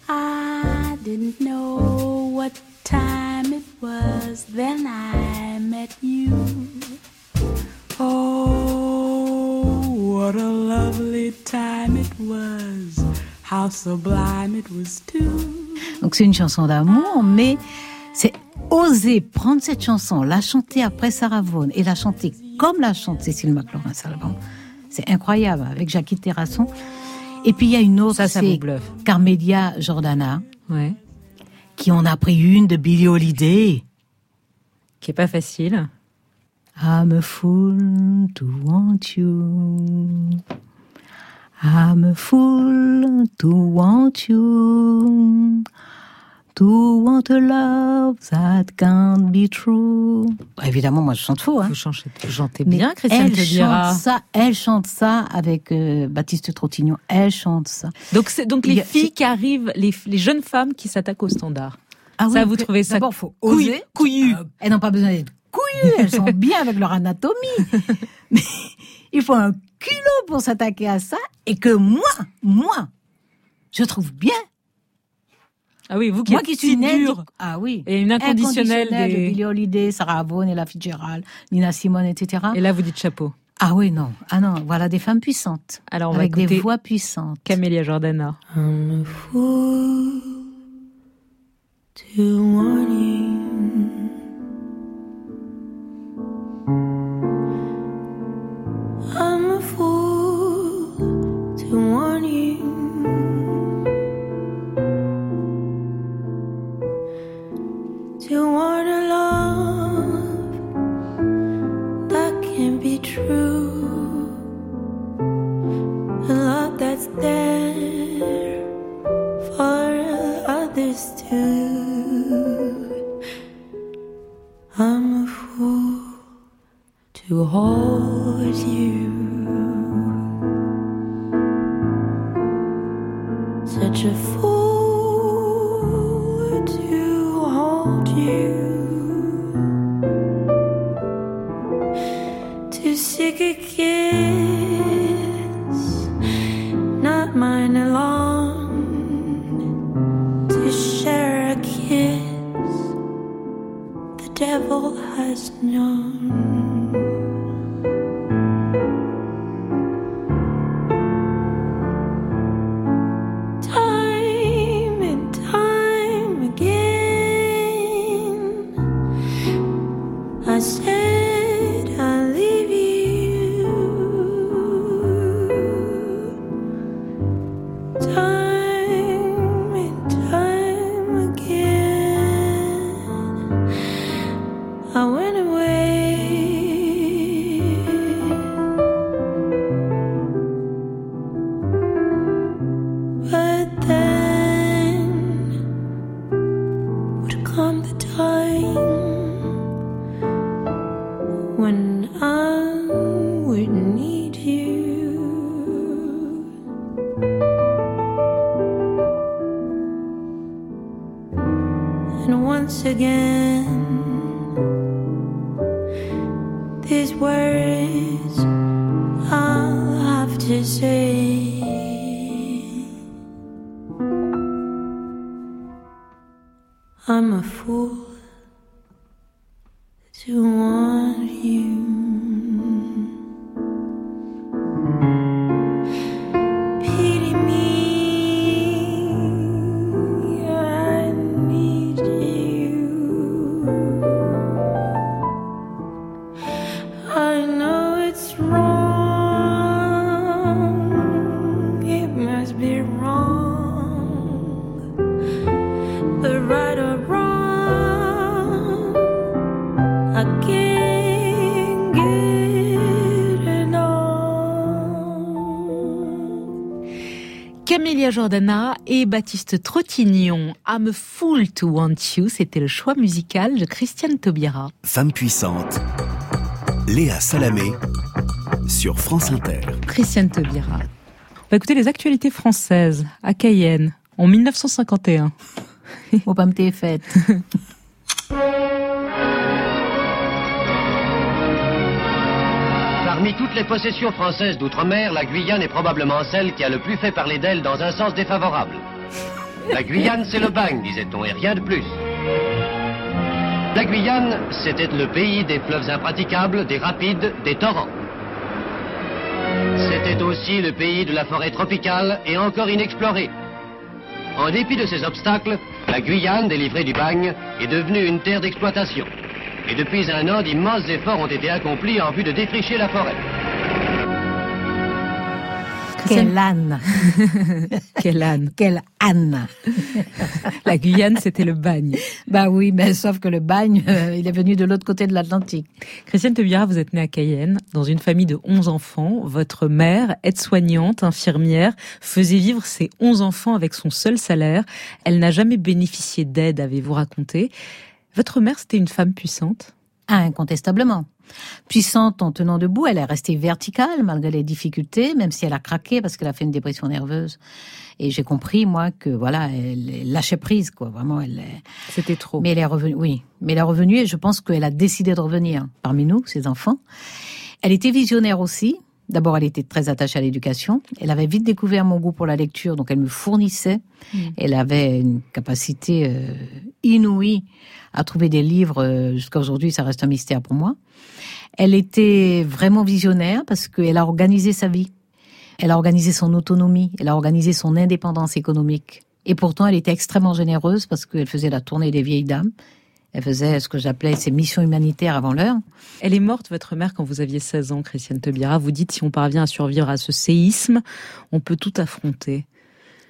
I didn't know what time it was then I met you. Oh, what a lovely time it was. How sublime it was too. Donc c'est une chanson d'amour, mais c'est oser prendre cette chanson, la chanter après Sarah Vaughan et la chanter comme la chante Cécile McLaurin-Salvant. C'est incroyable, avec Jackie Terrasson. Et puis il y a une autre, Ça, ça c'est. Carmelia Jordana, Ouais. qui en a pris une de Billie Holiday. Qui est pas facile. I'm a fool to want you. I'm a fool to want you. To want a love that can't be true. Bah, évidemment, moi je chante faux. Hein. Vous chantez, vous chantez Mais bien, Christiane elle chante ça, elle chante ça avec euh, Baptiste Trottignon. Elle chante ça. Donc, c'est donc les a- filles qui arrivent, les, les jeunes femmes qui s'attaquent au standard. Ah ça, oui, vous trouvez ça D'abord, faut oser. couillu. Euh, elles n'ont pas besoin d'être couillues. Elles sont bien avec leur anatomie. Mais il faut un culot pour s'attaquer à ça et que moi, moi, je trouve bien. Ah oui, vous qui moi êtes qui si suis née dure. du- Ah oui. Et une inconditionnelle Inconditionnelle des- de Billie Holiday, Sarah Vaughan, Ella Fitzgerald, Nina Simone, etc. Et là, vous dites chapeau. Ah oui, non. Ah non, voilà des femmes puissantes. Alors, on va avec des écouter voix puissantes. Camélia Jordana. fool to hold you. Such a fool Jordana et Baptiste Trottignon. I'm a fool to want you. C'était le choix musical de Christiane Taubira. Femme puissante. Léa Salamé sur France Inter. Christiane Taubira. On va écouter les actualités françaises à Cayenne en 1951. Faut pas me t'es faite. Parmi toutes les possessions françaises d'outre-mer, la Guyane est probablement celle qui a le plus fait parler d'elle dans un sens défavorable. La Guyane, c'est le bagne, disait-on, et rien de plus. La Guyane, c'était le pays des fleuves impraticables, des rapides, des torrents. C'était aussi le pays de la forêt tropicale et encore inexplorée. En dépit de ces obstacles, La Guyane, délivrée du bagne, est devenue une terre d'exploitation. Et depuis un an, d'immenses efforts ont été accomplis en vue de défricher la forêt. Quel âne Quel âne Quel âne La Guyane, c'était le bagne. Bah oui, mais sauf que le bagne, euh, il est venu de l'autre côté de l'Atlantique. Christiane Tebira, vous êtes née à Cayenne, dans une famille de 11 enfants. Votre mère, aide-soignante, infirmière, faisait vivre ses 11 enfants avec son seul salaire. Elle n'a jamais bénéficié d'aide, avez-vous raconté. Votre mère, c'était une femme puissante? Ah, incontestablement. Puissante en tenant debout, elle est restée verticale malgré les difficultés, même si elle a craqué parce qu'elle a fait une dépression nerveuse. Et j'ai compris moi que voilà, elle lâchait prise quoi. Vraiment, elle. C'était trop. Mais elle est revenue, oui. Mais elle est revenue et je pense qu'elle a décidé de revenir parmi nous, ses enfants. Elle était visionnaire aussi. D'abord, elle était très attachée à l'éducation. Elle avait vite découvert mon goût pour la lecture, donc elle me fournissait. Mm. Elle avait une capacité euh, inouïe à trouver des livres. euh, Jusqu'à aujourd'hui, ça reste un mystère pour moi. Elle était vraiment visionnaire parce qu'elle a organisé sa vie. Elle a organisé son autonomie. Elle a organisé son indépendance économique. Et pourtant, elle était extrêmement généreuse parce qu'elle faisait la tournée des vieilles dames. Elle faisait ce que j'appelais ses missions humanitaires avant l'heure. Elle est morte, votre mère, quand vous aviez 16 ans, Christiane Tebira. Vous dites, si on parvient à survivre à ce séisme, on peut tout affronter.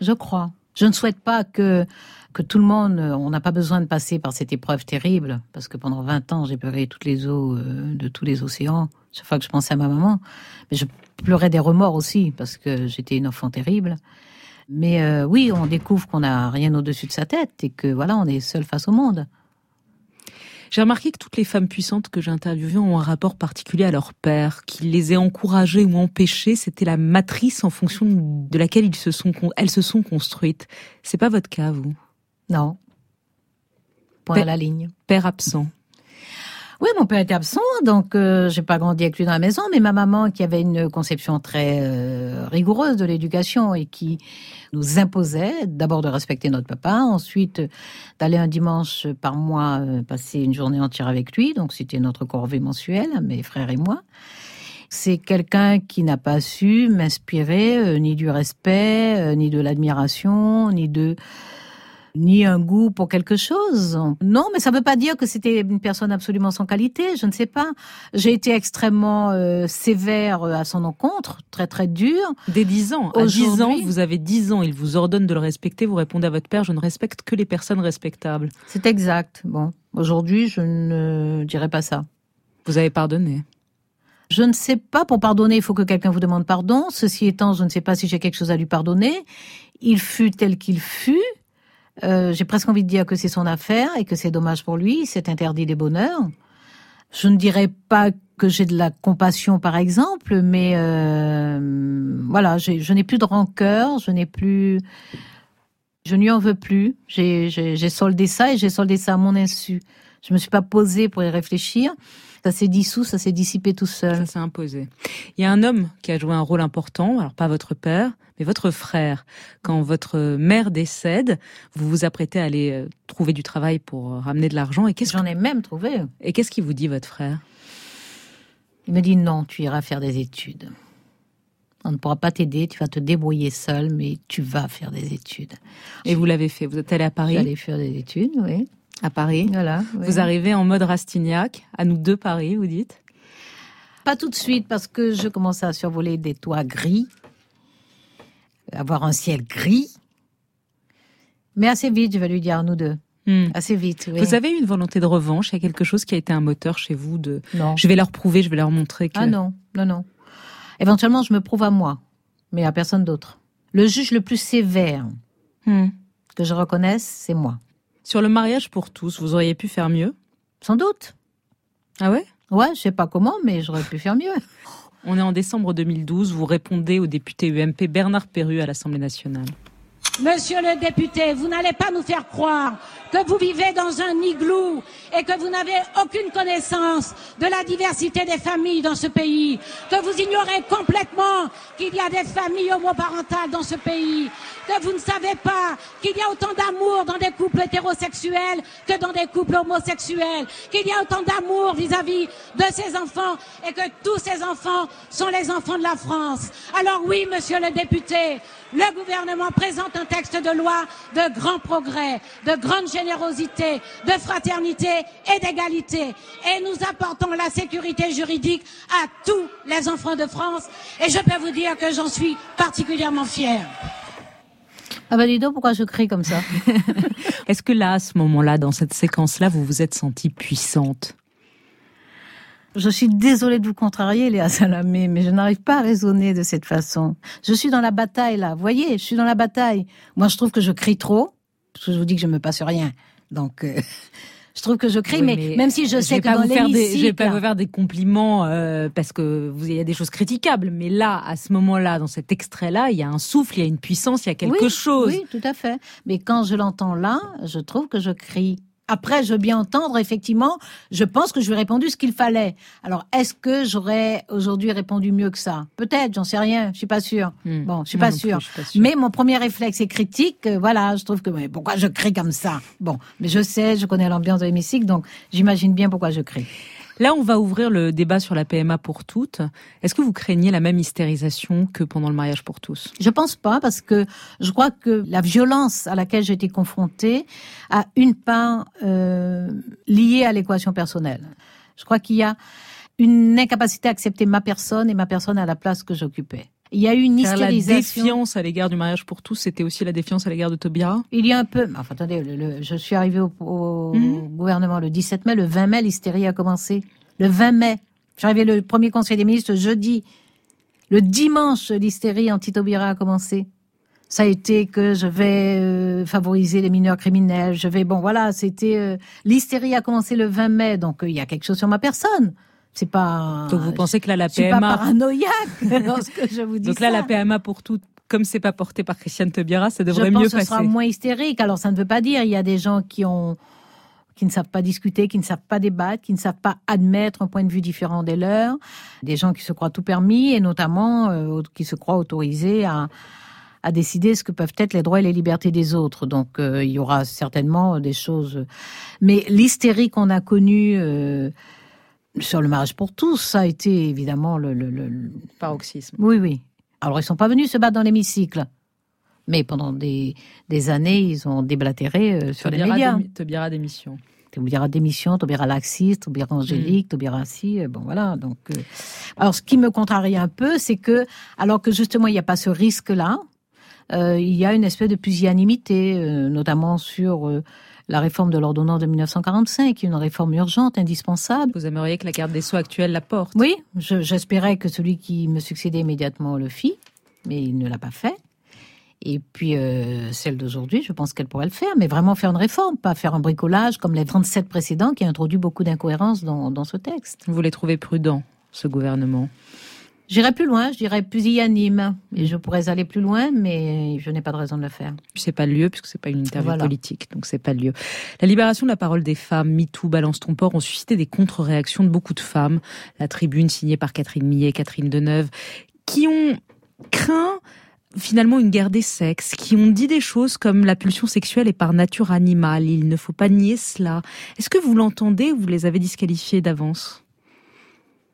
Je crois. Je ne souhaite pas que, que tout le monde, euh, on n'a pas besoin de passer par cette épreuve terrible, parce que pendant 20 ans, j'ai pleuré toutes les eaux euh, de tous les océans, chaque fois que je pensais à ma maman. Mais je pleurais des remords aussi, parce que j'étais une enfant terrible. Mais euh, oui, on découvre qu'on n'a rien au-dessus de sa tête et que voilà, on est seul face au monde. J'ai remarqué que toutes les femmes puissantes que j'ai ont un rapport particulier à leur père, qui les ait encouragées ou empêchées. C'était la matrice en fonction de laquelle ils se sont, elles se sont construites. C'est pas votre cas, vous? Non. Point Père- à la ligne. Père absent. Oui, mon père était absent, donc euh, j'ai pas grandi avec lui dans la maison, mais ma maman, qui avait une conception très euh, rigoureuse de l'éducation et qui nous imposait d'abord de respecter notre papa, ensuite euh, d'aller un dimanche par mois euh, passer une journée entière avec lui, donc c'était notre corvée mensuelle, mes frères et moi. C'est quelqu'un qui n'a pas su m'inspirer euh, ni du respect, ni de l'admiration, ni de ni un goût pour quelque chose. Non, mais ça ne veut pas dire que c'était une personne absolument sans qualité. Je ne sais pas. J'ai été extrêmement euh, sévère euh, à son encontre, très très dure. Dès 10 ans. À 10 ans, vous avez 10 ans, il vous ordonne de le respecter. Vous répondez à votre père, je ne respecte que les personnes respectables. C'est exact. Bon, aujourd'hui, je ne dirais pas ça. Vous avez pardonné. Je ne sais pas, pour pardonner, il faut que quelqu'un vous demande pardon. Ceci étant, je ne sais pas si j'ai quelque chose à lui pardonner. Il fut tel qu'il fut. Euh, j'ai presque envie de dire que c'est son affaire et que c'est dommage pour lui. C'est interdit des bonheurs. Je ne dirais pas que j'ai de la compassion, par exemple, mais euh, voilà, je n'ai plus de rancœur, je n'ai plus, je n'y en veux plus. J'ai soldé ça et j'ai soldé ça à mon insu. Je me suis pas posée pour y réfléchir. Ça s'est dissous, ça s'est dissipé tout seul. Ça s'est imposé. Il y a un homme qui a joué un rôle important, alors pas votre père, mais votre frère. Quand votre mère décède, vous vous apprêtez à aller euh, trouver du travail pour euh, ramener de l'argent. Et qu'est-ce J'en ai même trouvé. Et qu'est-ce qu'il vous dit, votre frère? Il me dit non, tu iras faire des études. On ne pourra pas t'aider, tu vas te débrouiller seul, mais tu vas faire des études. Et vous l'avez fait. Vous êtes allé à Paris? J'allais faire des études, oui. À Paris Voilà. Vous arrivez en mode Rastignac, à nous deux Paris, vous dites? Pas tout de suite, parce que je commençais à survoler des toits gris, avoir un ciel gris. Mais assez vite, je vais lui dire, nous deux. Hmm. Assez vite, oui. Vous avez eu une volonté de revanche Il y a quelque chose qui a été un moteur chez vous de Non. je vais leur prouver, je vais leur montrer que. Ah non, non, non. Éventuellement, je me prouve à moi, mais à personne d'autre. Le juge le plus sévère Hmm. que je reconnaisse, c'est moi. Sur le mariage pour tous, vous auriez pu faire mieux Sans doute. Ah ouais? Ouais, je sais pas comment, mais j'aurais pu faire mieux. On est en décembre 2012, vous répondez au député UMP Bernard Perru à l'Assemblée nationale. Monsieur le député, vous n'allez pas nous faire croire que vous vivez dans un igloo et que vous n'avez aucune connaissance de la diversité des familles dans ce pays, que vous ignorez complètement qu'il y a des familles homoparentales dans ce pays, que vous ne savez pas qu'il y a autant d'amour dans des couples hétérosexuels que dans des couples homosexuels, qu'il y a autant d'amour vis-à-vis de ces enfants et que tous ces enfants sont les enfants de la France. Alors oui, monsieur le député, le gouvernement présente un un texte de loi de grand progrès, de grande générosité, de fraternité et d'égalité. Et nous apportons la sécurité juridique à tous les enfants de France. Et je peux vous dire que j'en suis particulièrement fière. Ah bah dis donc, pourquoi je crie comme ça Est-ce que là, à ce moment-là, dans cette séquence-là, vous vous êtes sentie puissante? Je suis désolée de vous contrarier, Léa Salamé, mais je n'arrive pas à raisonner de cette façon. Je suis dans la bataille, là. Vous voyez, je suis dans la bataille. Moi, je trouve que je crie trop, parce que je vous dis que je me passe rien. Donc, euh, je trouve que je crie, Oui, mais, même si je, sais que dans des, je vais l'hémicycle... pas vous faire des compliments euh, parce que vous il y a des choses critiquables, mais là, à ce moment-là, dans cet extrait-là, il y a un souffle, il y a une puissance, il y a quelque Oui, chose. Oui, tout à fait. Mais quand je l'entends là, je trouve que je crie. Après, je veux bien entendre, effectivement, je pense que je lui ai répondu ce qu'il fallait. Alors, est-ce que j'aurais aujourd'hui répondu mieux que ça? Peut-être, j'en sais rien, je suis pas sûre. Bon, je suis pas plus, sûre. je suis pas sûre. Mais mon premier réflexe est critique, euh, voilà, je trouve que, mais pourquoi je crie comme ça? Bon, mais je sais, je connais l'ambiance de l'hémicycle, donc j'imagine bien pourquoi je crie. Là, on va ouvrir le débat sur la PMA pour toutes. Est-ce que vous craignez la même hystérisation que pendant le mariage pour tous? Je pense pas parce que je crois que la violence à laquelle j'ai été confrontée a une part euh, liée à l'équation personnelle. Je crois qu'il y a une incapacité à accepter ma personne et ma personne à la place que j'occupais. Il y a eu une Car la hystérisation. défiance à l'égard du mariage pour tous, c'était aussi la défiance à l'égard de Taubira Il y a un peu. Enfin, attendez, le- le- je suis arrivée au, au Mhm. gouvernement le 17 mai. Le 20 mai, l'hystérie a commencé. Le 20 mai. Arrivée le premier conseil des ministres jeudi. Le dimanche, l'hystérie anti-Taubira a commencé. Ça a été que je vais euh, favoriser les mineurs criminels. Je vais, bon, voilà, c'était euh, l'hystérie a commencé le 20 mai. Donc euh, il y a quelque chose sur ma personne. C'est pas. Donc vous pensez que là, la je suis pas PMA... paranoïaque dans ce que je vous dis. Donc là, ça. la PMA pour toutes, comme c'est pas porté par Christiane Taubira, ça devrait je pense mieux que ce passer. sera moins hystérique. Alors ça ne veut pas dire il y a des gens qui ont qui ne savent pas discuter, qui ne savent pas débattre, qui ne savent pas admettre un point de vue différent des leurs, des gens qui se croient tout permis et notamment euh, qui se croient autorisés à à décider ce que peuvent être les droits et les libertés des autres. Donc euh, il y aura certainement des choses. Mais l'hystérie qu'on a connue euh, sur le mariage pour tous, ça a été évidemment le, le, le- le- paroxysme. Oui, oui. Alors ils sont pas venus se battre dans l'hémicycle. Mais pendant des, des années, ils ont déblatéré euh, sur les médias. démi- Taubira démission. Taubira démission, Taubira laxiste, Taubira angélique, Taubira si, euh, bon voilà. Donc, euh, alors ce qui me contrarie un peu, c'est que alors que justement il n'y a pas ce risque-là, euh, il y a une espèce de pusillanimité, notamment sur la réforme de l'ordonnance de 1945, qui est une réforme urgente, indispensable. Vous aimeriez que la garde des Sceaux actuelle la porte? Oui, je- j'espérais que celui qui me succédait immédiatement le fit, mais il ne l'a pas fait. Et puis euh, celle d'aujourd'hui, je pense qu'elle pourrait le faire, mais vraiment faire une réforme, pas faire un bricolage comme les 37 précédents qui a introduit beaucoup d'incohérences dans, dans ce texte. Vous les trouvez prudents, ce gouvernement? J'irai plus loin, je dirais pusillanime, et je pourrais aller plus loin, mais je n'ai pas de raison de le faire. C'est pas le lieu puisque c'est pas une interview Voilà. politique, donc c'est pas le lieu. La libération de la parole des femmes, MeToo, Balance ton port ont suscité des contre-réactions de beaucoup de femmes. La tribune signée par Catherine Millet, Catherine Deneuve, qui ont craint finalement une guerre des sexes, qui ont dit des choses comme la pulsion sexuelle est par nature animale, il ne faut pas nier cela. Est-ce que vous l'entendez ou vous les avez disqualifiées d'avance?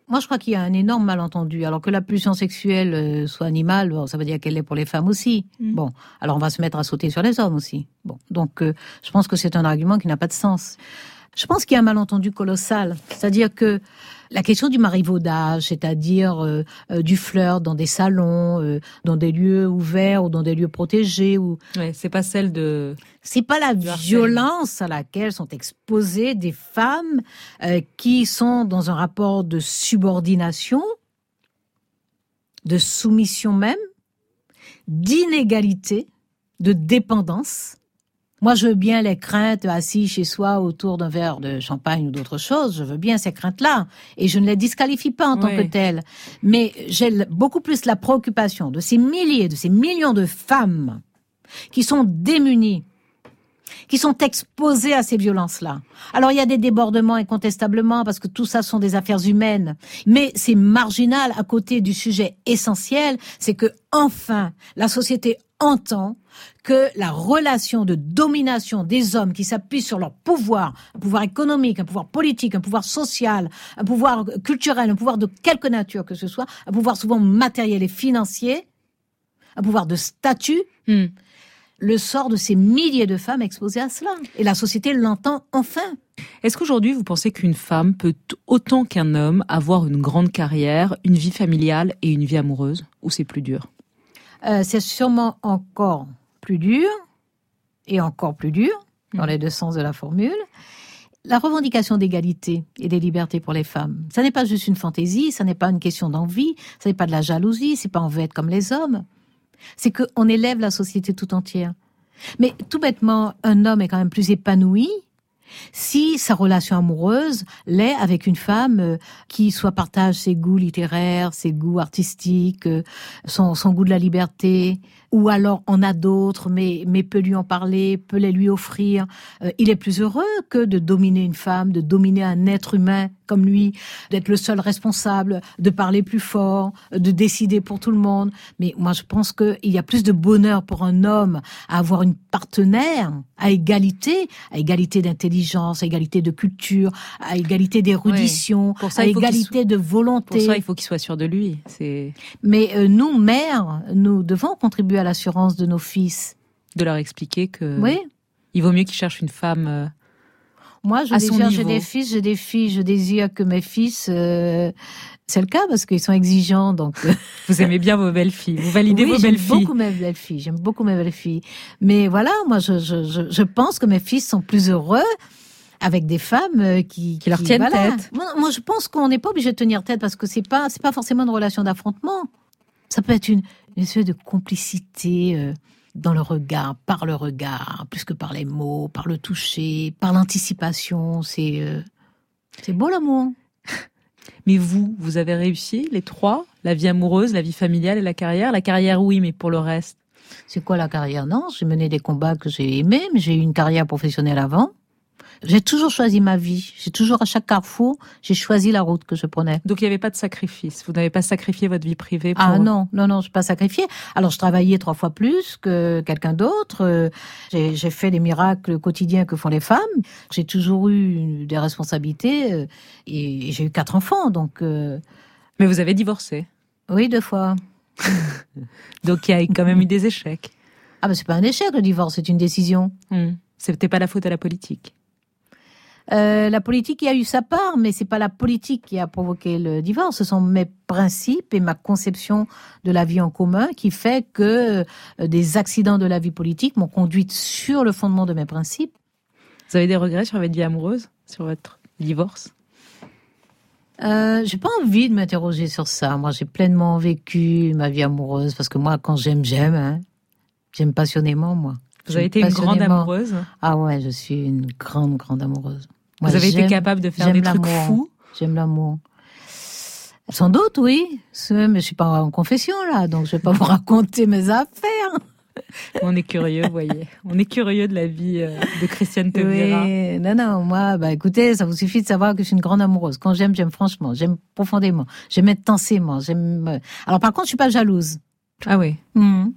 Moi, je crois qu'il y a un énorme malentendu. Alors que la pulsion sexuelle euh, soit animale, bon, ça veut dire qu'elle est pour les femmes aussi. Bon, alors on va se mettre à sauter sur les hommes aussi. Bon, donc euh, je pense que c'est un argument qui n'a pas de sens. Je pense qu'il y a un malentendu colossal. C'est-à-dire que la question du marivaudage, c'est-à-dire euh, euh, du flirt dans des salons, euh, dans des lieux ouverts ou dans des lieux protégés, ou Ouais, c'est pas celle de. c'est pas la violence à laquelle sont exposées des femmes qui sont dans un rapport de subordination, de soumission même, d'inégalité, de dépendance. Moi, je veux bien les craintes assis chez soi autour d'un verre de champagne ou d'autre chose. Je veux bien ces craintes-là. Et je ne les disqualifie pas en tant que telles. Mais j'ai beaucoup plus la préoccupation de ces milliers, de ces millions de femmes qui sont démunies, qui sont exposées à ces violences-là. Alors il y a des débordements incontestablement parce que tout ça sont des affaires humaines, mais c'est marginal à côté du sujet essentiel, c'est que enfin la société entend que la relation de domination des hommes qui s'appuient sur leur pouvoir, un pouvoir économique, un pouvoir politique, un pouvoir social, un pouvoir culturel, un pouvoir de quelque nature que ce soit, un pouvoir souvent matériel et financier, un pouvoir de statut, le sort de ces milliers de femmes exposées à cela. Et la société l'entend enfin. Est-ce qu'aujourd'hui vous pensez qu'une femme peut autant qu'un homme avoir une grande carrière, une vie familiale et une vie amoureuse Ou c'est plus dur? Euh, c'est sûrement encore plus dur et encore plus dur dans les deux sens de la formule. La revendication d'égalité et des libertés pour les femmes, ça n'est pas juste une fantaisie, ça n'est pas une question d'envie, ça n'est pas de la jalousie, c'est pas on veut être comme les hommes. C'est qu'on élève la société tout entière. Mais tout bêtement, un homme est quand même plus épanoui si sa relation amoureuse l'est avec une femme euh, qui soit partage ses goûts littéraires, ses goûts artistiques, euh, son, son goût de la liberté, ou alors en a d'autres, mais, mais peut lui en parler, peut les lui offrir. Euh, il est plus heureux que de dominer une femme, de dominer un être humain comme lui, d'être le seul responsable, de parler plus fort, de décider pour tout le monde. Mais moi, je pense qu'il y a plus de bonheur pour un homme à avoir une partenaire à égalité, à égalité d'intelligence, à égalité de culture, à égalité d'érudition, à égalité de volonté. Pour ça, il faut qu'il soit sûr de lui. Mais euh, nous, mères, nous devons contribuer à l'assurance de nos fils. de leur expliquer que Oui. il vaut mieux qu'ils cherchent une femme. euh, Moi, je désire, j'ai des fils, j'ai des filles, je désire que mes fils, euh, c'est le cas parce qu'ils sont exigeants, donc. euh, Vous aimez bien vos belles filles. Vous validez oui, vos j'aime belles filles. beaucoup mes belles filles. J'aime beaucoup mes belles filles. Mais voilà, moi, je, je, je, je pense que mes fils sont plus heureux avec des femmes qui, Qui leur tiennent voilà. tête. Moi, moi, je pense qu'on n'est pas obligé de tenir tête parce que c'est pas, c'est pas forcément une relation d'affrontement. Ça peut être une, une espèce de complicité euh, dans le regard, par le regard, plus que par les mots, par le toucher, par l'anticipation. C'est, euh, c'est beau l'amour. Mais vous, vous avez réussi les trois la vie amoureuse, la vie familiale et la carrière. La carrière, oui, mais pour le reste? C'est quoi la carrière? Non, j'ai mené des combats que j'ai aimés, mais j'ai eu une carrière professionnelle avant. J'ai toujours choisi ma vie. J'ai toujours, à chaque carrefour, j'ai choisi la route que je prenais. Donc il n'y avait pas de sacrifice. Vous n'avez pas sacrifié votre vie privée. Pour... Ah non, non, non, je pas sacrifiée. Alors je travaillais trois fois plus que quelqu'un d'autre. Euh, J'ai fait les miracles quotidiens que font les femmes. J'ai toujours eu des responsabilités euh, et j'ai eu quatre enfants, donc. euh, Mais vous avez divorcé. Oui, deux fois. Donc il y a quand même eu des échecs. Ah ben c'est pas un échec le divorce, c'est une décision. Hmm. C'était pas la faute à la politique. Euh, la politique y a eu sa part, mais c'est pas la politique qui a provoqué le divorce. Ce sont mes principes et ma conception de la vie en commun qui fait que euh, des accidents de la vie politique m'ont conduite sur le fondement de mes principes. Vous avez des regrets sur votre vie amoureuse, sur votre divorce? Euh, j'ai pas envie de m'interroger sur ça. Moi, j'ai pleinement vécu ma vie amoureuse parce que moi, quand j'aime, j'aime. Hein. J'aime passionnément, moi. Vous avez été une grande amoureuse? Ah ouais, je suis une grande, grande amoureuse. Moi, Vous avez été capable de faire des trucs fous J'aime l'amour. Sans doute, oui. Mais je suis pas en confession, là, donc je vais pas vous raconter mes affaires. On est curieux, vous voyez. On est curieux de la vie euh, de Christiane Taubira. Oui, non, non, moi, bah, écoutez, ça vous suffit de savoir que je suis une grande amoureuse. Quand j'aime, j'aime franchement, j'aime profondément, j'aime intensément, j'aime. euh, Alors, par contre, je suis pas jalouse. Ah oui. Mhm.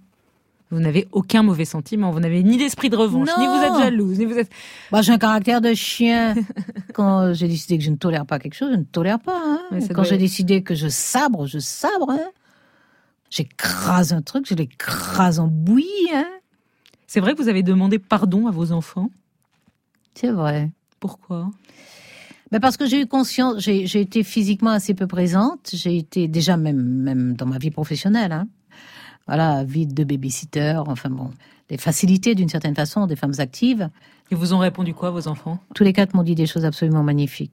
Vous n'avez aucun mauvais sentiment. Vous n'avez ni d'esprit de revanche, ni vous êtes Non. jalouse, ni vous êtes. Bah, j'ai un caractère de chien. Quand j'ai décidé que je ne tolère pas quelque chose, je ne tolère pas. Hein. Ouais, Quand j'ai être- décidé que je sabre, je sabre. Hein. J'écrase un truc, je l'écrase en bouillie. Hein. C'est vrai que vous avez demandé pardon à vos enfants? C'est vrai. Pourquoi? Ben parce que j'ai eu conscience, j'ai j'ai été physiquement assez peu présente. J'ai été déjà même même dans ma vie professionnelle. Hein. Voilà, vie de babysitter, enfin bon, des facilités d'une certaine façon, des femmes actives. Ils vous ont répondu quoi, vos enfants? Tous les quatre m'ont dit des choses absolument magnifiques.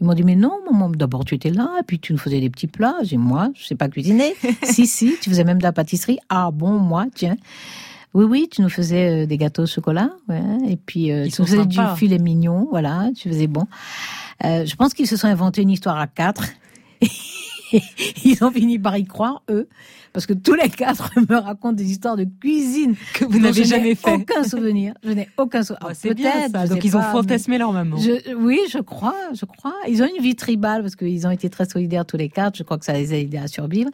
Ils m'ont dit mais non, maman, d'abord tu étais là, et puis tu nous faisais des petits plats. J'ai dit, moi, je sais pas cuisiner. si si, tu faisais même de la pâtisserie. Ah bon, moi, tiens. Oui oui, tu nous faisais euh, des gâteaux au chocolat, ouais, et puis euh, tu nous faisais sympas. du filet mignon, voilà, tu faisais bon. Euh, je pense qu'ils se sont inventés une histoire à quatre. Ils ont fini par y croire, eux, parce que tous les quatre me racontent des histoires de cuisine que vous n'avez jamais fait. Aucun souvenir. Je n'ai aucun souvenir. Ah, Alors, c'est bien, ça. Donc ils ont fantasmé mais- leur maman. je- oui, je crois, je crois. Ils ont une vie tribale parce qu'ils ont été très solidaires tous les quatre. Je crois que ça les a aidés à survivre.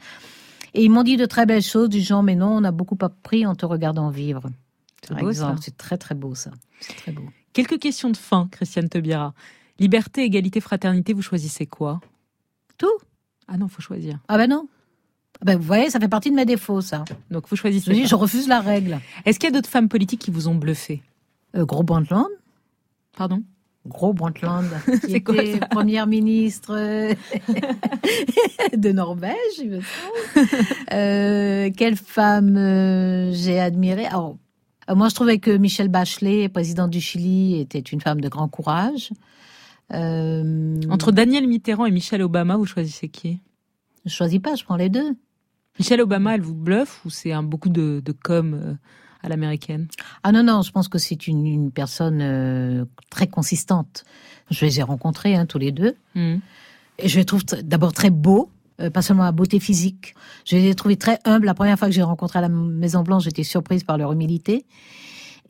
Et ils m'ont dit de très belles choses du genre, mais non, on a beaucoup appris en te regardant vivre. C'est Par beau, exemple, ça. c'est très très beau ça. C'est très beau. Quelques questions de fin, Christiane Taubira. Liberté, égalité, fraternité, vous choisissez quoi? Tout. Ah non, faut choisir. Ah ben non. Ben, vous voyez, ça fait partie de mes défauts, ça. Donc vous choisissez. Je, dis, je refuse la règle. Est-ce qu'il y a d'autres femmes politiques qui vous ont bluffé Euh, Gros Brundtland. Pardon Gros Brundtland, qui quoi, était ça première ministre euh, de Norvège, il me semble. Euh, quelle femme euh, j'ai admirée? Alors, moi, je trouvais que Michelle Bachelet, présidente du Chili, était une femme de grand courage. Euh, Entre Daniel Mitterrand et Michelle Obama, vous choisissez qui? Je choisis pas, je prends les deux. Michelle Obama, elle vous bluffe ou c'est un beaucoup de, de com euh, à l'américaine? Ah non, non, je pense que c'est une, une personne euh, très consistante. Je les ai rencontrés hein, tous les deux. Hmm. Et je les trouve d'abord très beaux, euh, pas seulement à beauté physique. Je les ai trouvés très humbles. La première fois que j'ai rencontré à la Maison Blanche, j'étais surprise par leur humilité.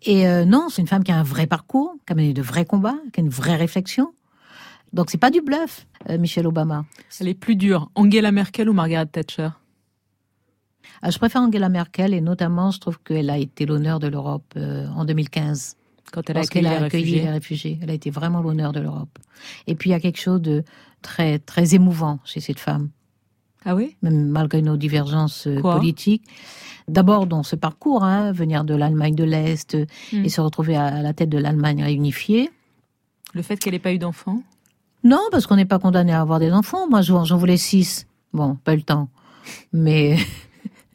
Et euh, non, c'est une femme qui a un vrai parcours, qui a mené de vrais combats, qui a une vraie réflexion. Donc c'est pas du bluff, euh, Michelle Obama. Elle est plus dure, Angela Merkel ou Margaret Thatcher? Ah, je préfère Angela Merkel et notamment, je trouve qu'elle a été l'honneur de l'Europe euh, en 2015. Quand elle a accueilli les accueilli réfugiés. les réfugiés. Elle a été vraiment l'honneur de l'Europe. Et puis il y a quelque chose de très très émouvant chez cette femme. Ah oui? Même malgré nos divergences euh, Quoi? politiques. D'abord dans ce parcours, hein, venir de l'Allemagne de l'Est Hmm. et se retrouver à, à la tête de l'Allemagne réunifiée. Le fait qu'elle n'ait pas eu d'enfant? Non, parce qu'on n'est pas condamné à avoir des enfants. Moi, j'en voulais six. Bon, pas le temps. Mais,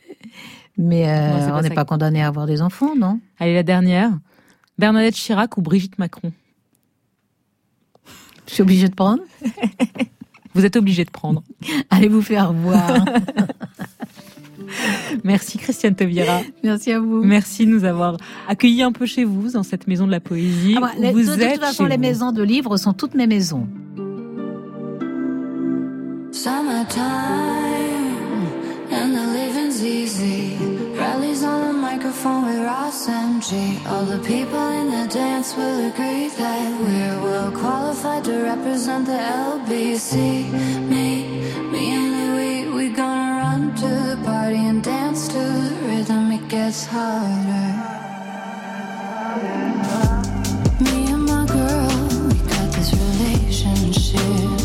mais euh, Non, on n'est pas condamné à avoir des enfants, non? Allez, la dernière. Bernadette Chirac ou Brigitte Macron? Je suis obligée de prendre? Vous êtes obligé de prendre. Allez vous faire voir. Merci Christiane Taubira. Merci à vous. Merci de nous avoir accueillis un peu chez vous, dans cette maison de la poésie. Ah bah, les- vous de, de êtes toute façon, les vous. maisons de livres sont toutes mes maisons. Summertime and the living's easy. Rallies on the microphone with Ross and G. All the people in the dance will agree that we're well qualified to represent the LBC. Me, me and Louis, we gonna party and dance to the rhythm. It gets harder. Me and my girl, we got this relationship.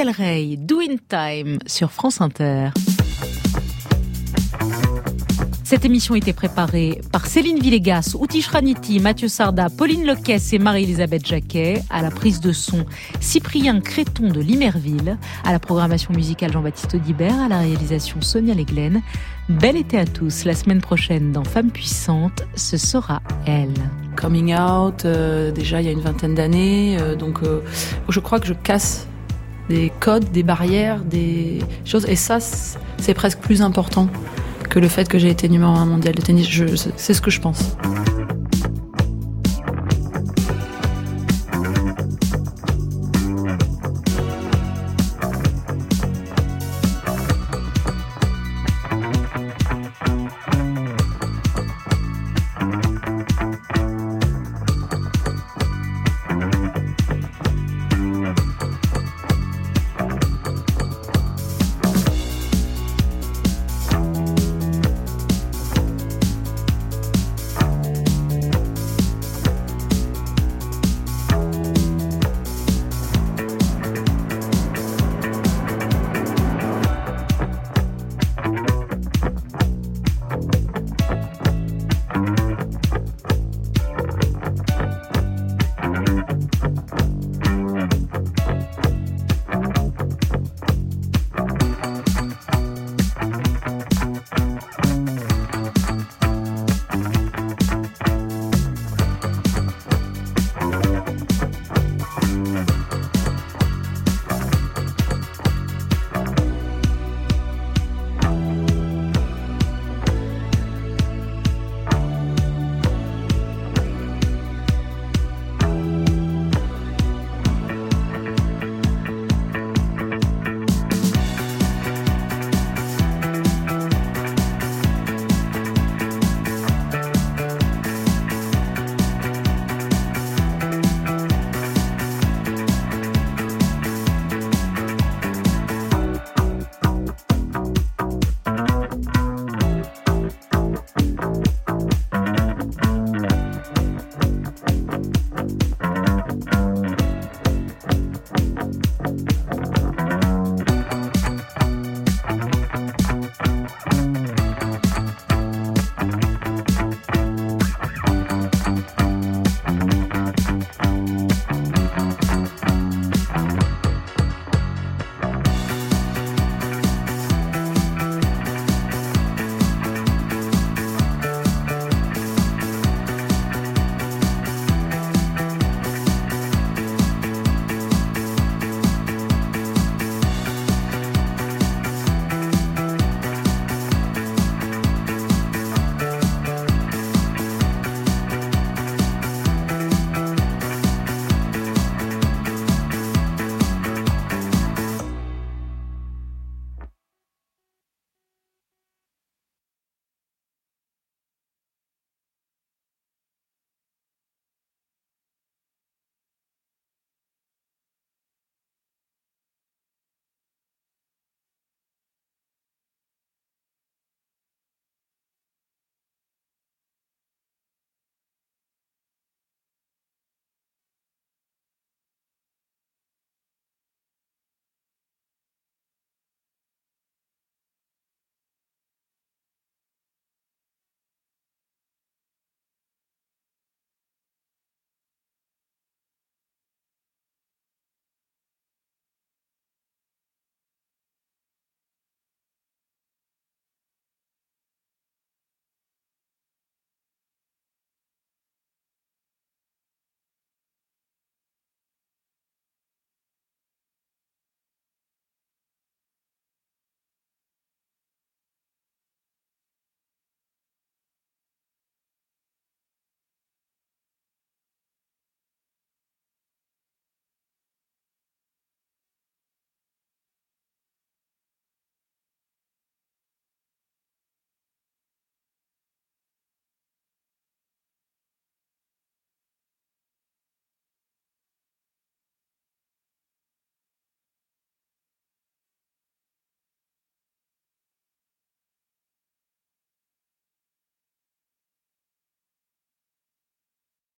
Del Rey, Doing Time sur France Inter. Cette émission était préparée par Céline Villegas, Outi Shraniti, Mathieu Sarda, Pauline Loquès et Marie-Elisabeth Jacquet. À la prise de son, Cyprien Créton de Limerville. À la programmation musicale, Jean-Baptiste Audibert. À la réalisation, Sonia Leglen. Bel été à tous. La semaine prochaine, dans Femmes puissantes, ce sera elle. Coming out, euh, déjà il y a une vingtaine d'années. euh, donc euh, je crois que je casse des codes, des barrières, des choses. Et ça, c'est presque plus important que le fait que j'ai été numéro un mondial de tennis. C'est ce que je pense.